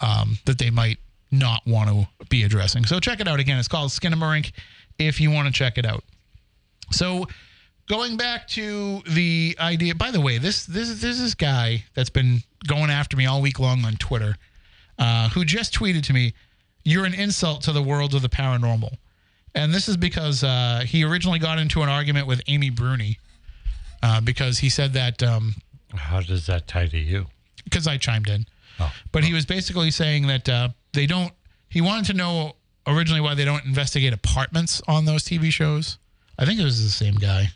um, that they might not want to be addressing. So check it out again. It's called Skinamarink if you want to check it out. So going back to the idea, by the way, this this this this guy that's been going after me all week long on Twitter, uh, who just tweeted to me, "You're an insult to the world of the paranormal," and this is because uh, he originally got into an argument with Amy Bruni uh, because he said that um, How does that tie to you? because I chimed in. Oh. But he was basically saying that uh, they don't. He wanted to know originally why they don't investigate apartments on those TV shows. I think it was the same guy.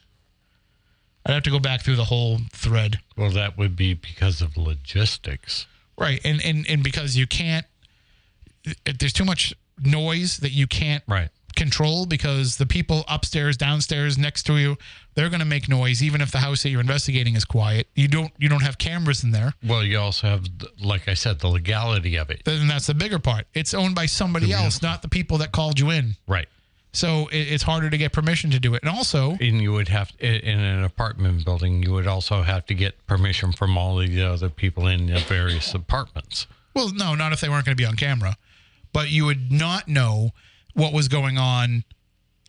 I'd have to go back through the whole thread. Well, that would be because of logistics. Right, and and and because you can't, there's too much noise that you can't Right. Control because the people upstairs, downstairs, next to you, they're going to make noise even if the house that you're investigating is quiet. You don't you don't have cameras in there. Well, you also have, like I said, the legality of it. Then that's the bigger part. It's owned by somebody else, not the people that called you in. Right. So it, it's harder to get permission to do it. And also, And you would have, in an apartment building, you would also have to get permission from all the other people in the various apartments. well, no, not if they weren't going to be on camera, but you would not know what was going on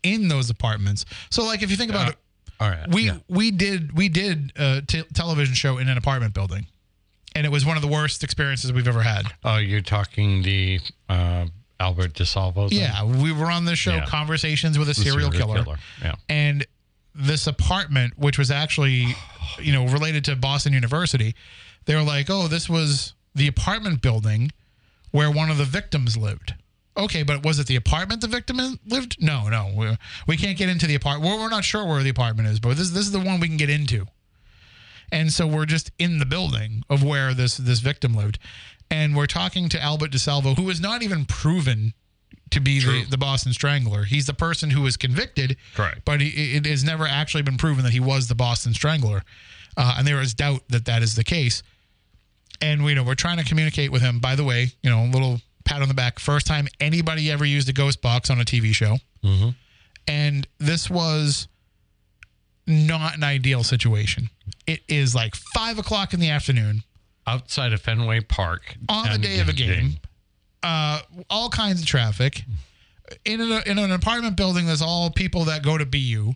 in those apartments. So, like, if you think about it, All right. we yeah. we did we did a t- television show in an apartment building, and it was one of the worst experiences we've ever had. Oh, you're talking the uh, Albert DeSalvo? thing? Yeah, we were on the show, Yeah. Conversations with a The serial, killer. Yeah. and this apartment, which was actually, you know, related to Boston University, they were like, "Oh, this was the apartment building where one of the victims lived." Okay, but was it the apartment the victim lived? No, no, we, we can't get into the apartment. We're, we're not sure where the apartment is, but this this is the one we can get into. And so we're just in the building of where this this victim lived, and we're talking to Albert DeSalvo, who is not even proven to be the, the Boston Strangler. He's the person who was convicted, Correct. But he, it has never actually been proven that he was the Boston Strangler, uh, and there is doubt that that is the case. And we know we're trying to communicate with him. By the way, you know, a little pat on the back. First time anybody ever used a ghost box on a TV show, Mm-hmm. and this was not an ideal situation. It is like five o'clock in the afternoon Outside of Fenway Park. on the day of a game. Uh, all kinds of traffic in an, in an apartment building. There's all people that go to BU,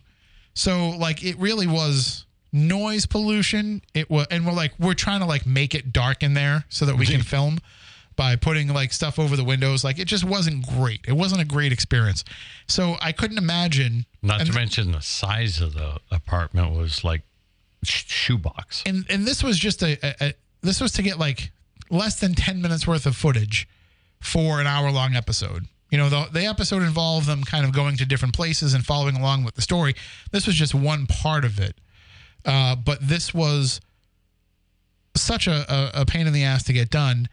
so like it really was noise pollution. It was, and we're like we're trying to like make it dark in there so that we can film by putting like stuff over the windows. Like it just wasn't great. It wasn't a great experience. So I couldn't imagine. Not to mention the size of the apartment was like sh- shoebox. and and this was just a, a, a this was to get like less than 10 minutes worth of footage for an hour long episode you know the, the episode involved them kind of going to different places and following along with the story this was just one part of it uh, but this was such a, a, a pain in the ass to get done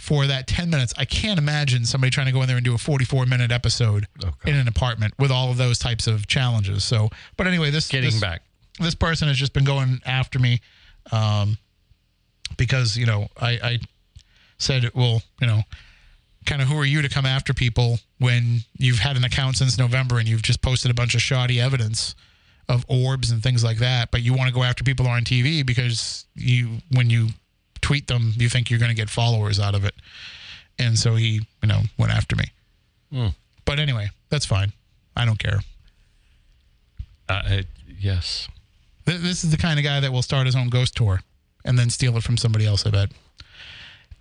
for that 10 minutes i can't imagine somebody trying to go in there and do a 44 minute episode Okay. in an apartment with all of those types of challenges so but anyway this Getting this- back. this person has just been going after me um, because you know I, I said well you know kind of who are you to come after people when you've had an account since november and you've just posted a bunch of shoddy evidence of orbs and things like that but you want to go after people on tv because you when you tweet them you think you're going to get followers out of it and so he you know went after me Hmm. but anyway that's fine i don't care Uh, yes. Th- This is the kind of guy that will start his own ghost tour and then steal it from somebody else, I bet.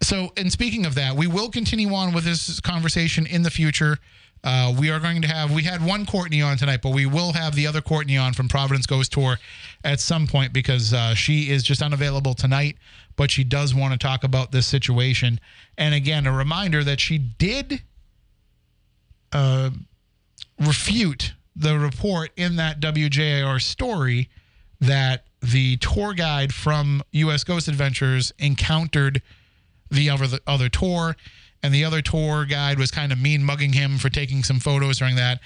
So, and speaking of that, we will continue on with this conversation in the future. Uh, we are going to have, we had one Courtney on tonight, but we will have the other Courtney on from Providence Ghost Tour at some point because uh, she is just unavailable tonight, but she does want to talk about this situation. And again, a reminder that she did uh, refute the report in that WJR story that the tour guide from U.S. Ghost Adventures encountered the other the other tour, and the other tour guide was kind of mean mugging him for taking some photos during that,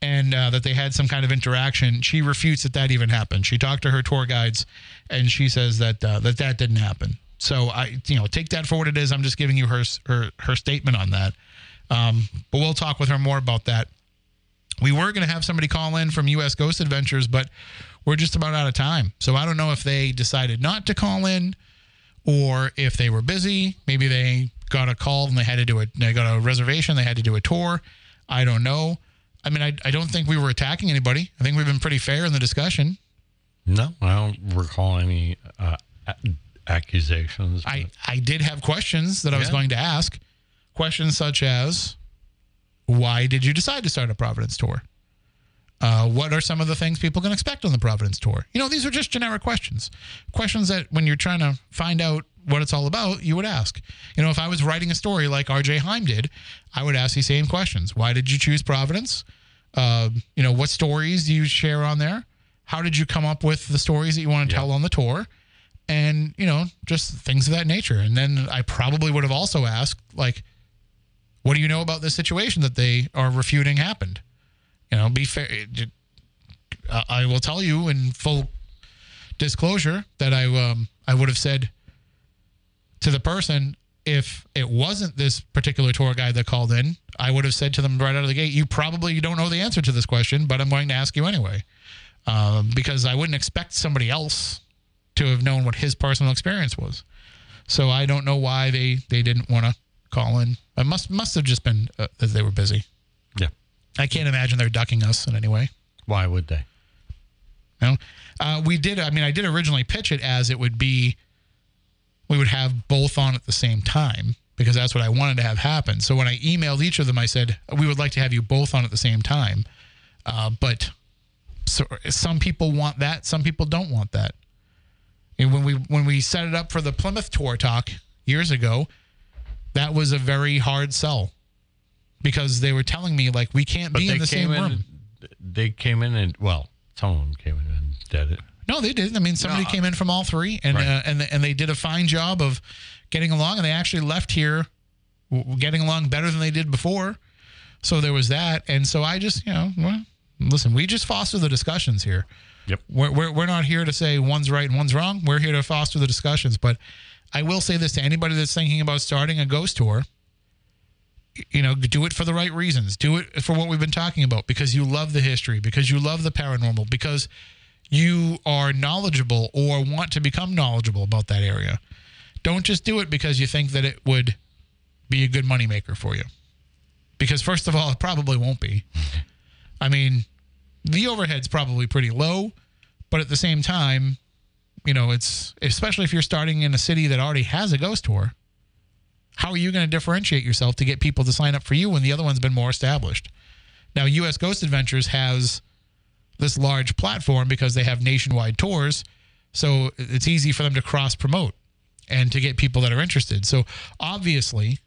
and uh, that they had some kind of interaction. She refutes that that even happened. She talked to her tour guides, and she says that uh, that that didn't happen. So I, you know, take that for what it is. I'm just giving you her her her statement on that. Um, but we'll talk with her more about that. We were going to have somebody call in from U.S. Ghost Adventures, but we're just about out of time. So I don't know if they decided not to call in or if they were busy. Maybe they got a call and they had to do it. They got a reservation. They had to do a tour. I don't know. I mean, I, I don't think we were attacking anybody. I think we've been pretty fair in the discussion. No, I don't recall any uh, accusations. I, I did have questions that I was Yeah. going to ask. Questions such as, why did you decide to start a Providence tour? Uh, what are some of the things people can expect on the Providence tour? You know, these are just generic questions. Questions that when you're trying to find out what it's all about, you would ask. You know, if I was writing a story like RJ Heim did, I would ask these same questions. Why did you choose Providence? Uh, you know, what stories do you share on there? How did you come up with the stories that you want to tell on the tour? and you know just things of that nature and then i probably would have also asked like what do you know about this situation that they are refuting happened you know be fair i will tell you in full disclosure that i um i would have said to the person if it wasn't this particular tour guide that called in i would have said to them right out of the gate you probably don't know the answer to this question but i'm going to ask you anyway um, because i wouldn't expect somebody else to have known what his personal experience was. So I don't know why they they didn't want to call in. It must must have just been uh, that they were busy. yeah. I can't imagine they're ducking us in any way. Why would they? You know, uh, we did. I mean, I did originally pitch it as it would be. We would have both on at the same time because that's what I wanted to have happen. So when I emailed each of them, I said we would like to have you both on at the same time. Uh, but so some people want that, some people don't want that. And when we when we set it up for the Plymouth tour talk years ago, that was a very hard sell because they were telling me like we can't But be in the same in. room. They came in and well, some of them came in and did it. No, they didn't. I mean, somebody No. came in from all three, and Right. uh, and and they did a fine job of getting along, and they actually left here getting along better than they did before. So there was that, and so I just, you know, well, listen, we just foster the discussions here. Yep. We're, we're we're not here to say one's right and one's wrong. We're here to foster the discussions. But I will say this to anybody that's thinking about starting a ghost tour. You know, do it for the right reasons. Do it for what we've been talking about because you love the history, because you love the paranormal, because you are knowledgeable or want to become knowledgeable about that area. Don't just do it because you think that it would be a good moneymaker for you. Because, first of all, it probably won't be. I mean, the overhead's probably pretty low, but at the same time, you know, it's especially if you're starting in a city that already has a ghost tour. How are you going to differentiate yourself to get people to sign up for you when the other one's been more established? Now, US Ghost Adventures has this large platform because they have nationwide tours. So it's easy for them to cross promote and to get people that are interested. So obviously,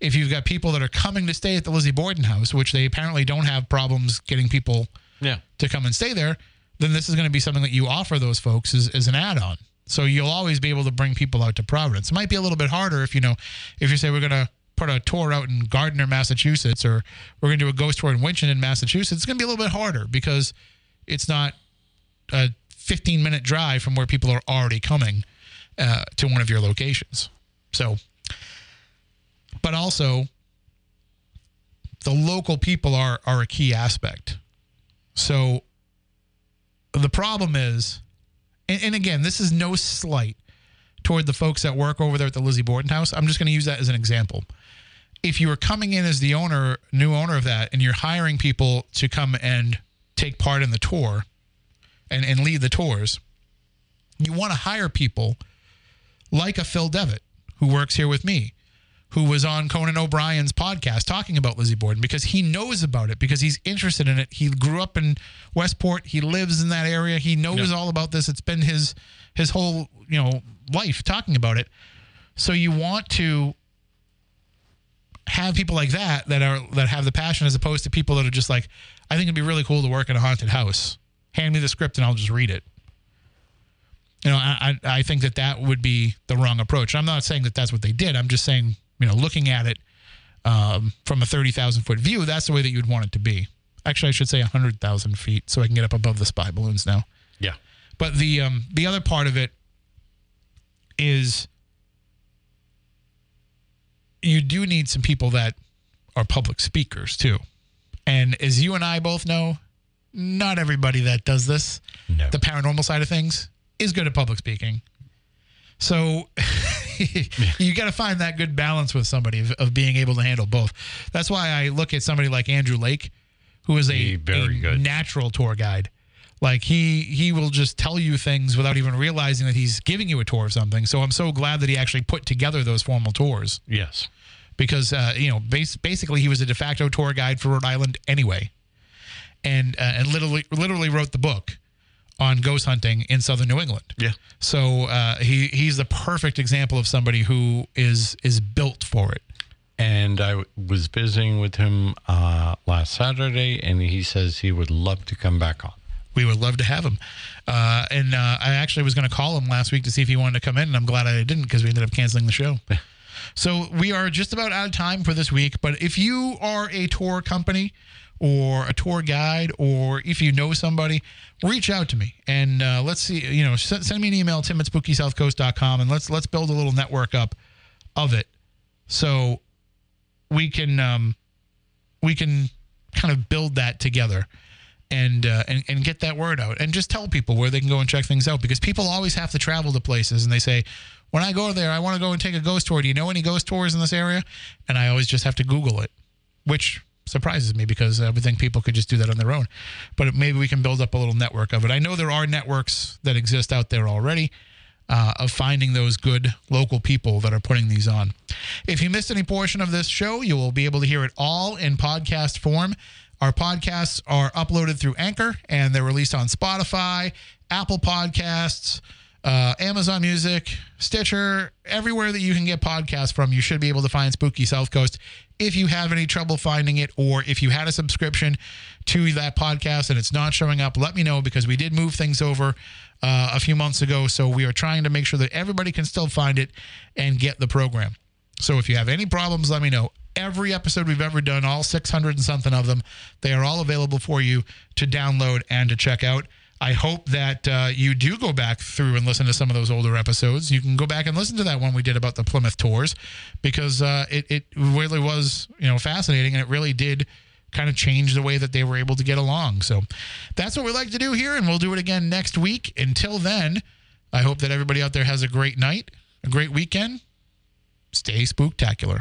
if you've got people that are coming to stay at the Lizzie Borden house, which they apparently don't have problems getting people Yeah. to come and stay there, then this is going to be something that you offer those folks as, as an add-on. So you'll always be able to bring people out to Providence. It might be a little bit harder if you know if you say we're going to put a tour out in Gardner, Massachusetts, or we're going to do a ghost tour in Winchendon, Massachusetts. It's going to be a little bit harder because it's not a 15 minute drive from where people are already coming uh, to one of your locations. So, but also the local people are are a key aspect. So the problem is, and, and again, this is no slight toward the folks that work over there at the Lizzie Borden house. I'm just going to use that as an example. If you are coming in as the owner, new owner of that, and you're hiring people to come and take part in the tour, and, and lead the tours, you want to hire people like a Phil Devitt, who works here with me, who was on Conan O'Brien's podcast talking about Lizzie Borden because he knows about it, because he's interested in it. He grew up in Westport. He lives in that area. He knows all about this. It's been his his whole you know life talking about it. So you want to have people like that that are that have the passion as opposed to people that are just like, I think it'd be really cool to work in a haunted house. Hand me the script and I'll just read it. You know, I I I think that that would be the wrong approach. I'm not saying that that's what they did. I'm just saying, you know, looking at it um, from a thirty thousand foot view, that's the way that you'd want it to be. Actually, I should say hundred thousand feet, so I can get up above the spy balloons now. Yeah. But the um, the other part of it is do need some people that are public speakers too. And as you and I both know, not everybody that does this, No. the paranormal side of things, is good at public speaking. So you got to find that good balance with somebody of, of being able to handle both. That's why I look at somebody like Andrew Lake, who is a, very a good. natural tour guide. Like he he will just tell you things without even realizing that he's giving you a tour of something. So I'm so glad that he actually put together those formal tours Yes. Because uh, you know bas- basically he was a de facto tour guide for Rhode Island anyway, and uh, and literally literally wrote the book on ghost hunting in southern New England. Yeah. So uh, he he's the perfect example of somebody who is is built for it. And I w- was visiting with him uh, last Saturday, and he says he would love to come back on. We would love to have him. Uh, and uh, I actually was going to call him last week to see if he wanted to come in, and I'm glad I didn't because we ended up canceling the show. So we are just about out of time for this week. But if you are a tour company or a tour guide, or if you know somebody, reach out to me and uh, let's see. You know, send, send me an email, tim at spookysouthcoast.com, and let's let's build a little network up of it, so we can um, we can kind of build that together and, uh, and and get that word out and just tell people where they can go and check things out because people always have to travel to places and they say when I go there I want to go and take a ghost tour do you know any ghost tours in this area and I always just have to google it which surprises me because I would think people could just do that on their own but maybe we can build up a little network of it I know there are networks that exist out there already uh, of finding those good local people that are putting these on. If you missed any portion of this show, you will be able to hear it all in podcast form. Our podcasts are uploaded through Anchor and they're released on Spotify, Apple Podcasts, uh, Amazon Music, Stitcher, everywhere that you can get podcasts from. You should be able to find Spooky South Coast. If you have any trouble finding it, or if you had a subscription to that podcast and it's not showing up, let me know because we did move things over uh, a few months ago. So we are trying to make sure that everybody can still find it and get the program. So if you have any problems, let me know. Every episode we've ever done, all 600 and something of them, they are all available for you to download and to check out. I hope that uh, you do go back through and listen to some of those older episodes. You can go back and listen to that one we did about the Plymouth tours because uh, it, it really was, you know, fascinating and it really did kind of change the way that they were able to get along. So that's what we like to do here, and we'll do it again next week. Until then, I hope that everybody out there has a great night, a great weekend. Stay spooktacular.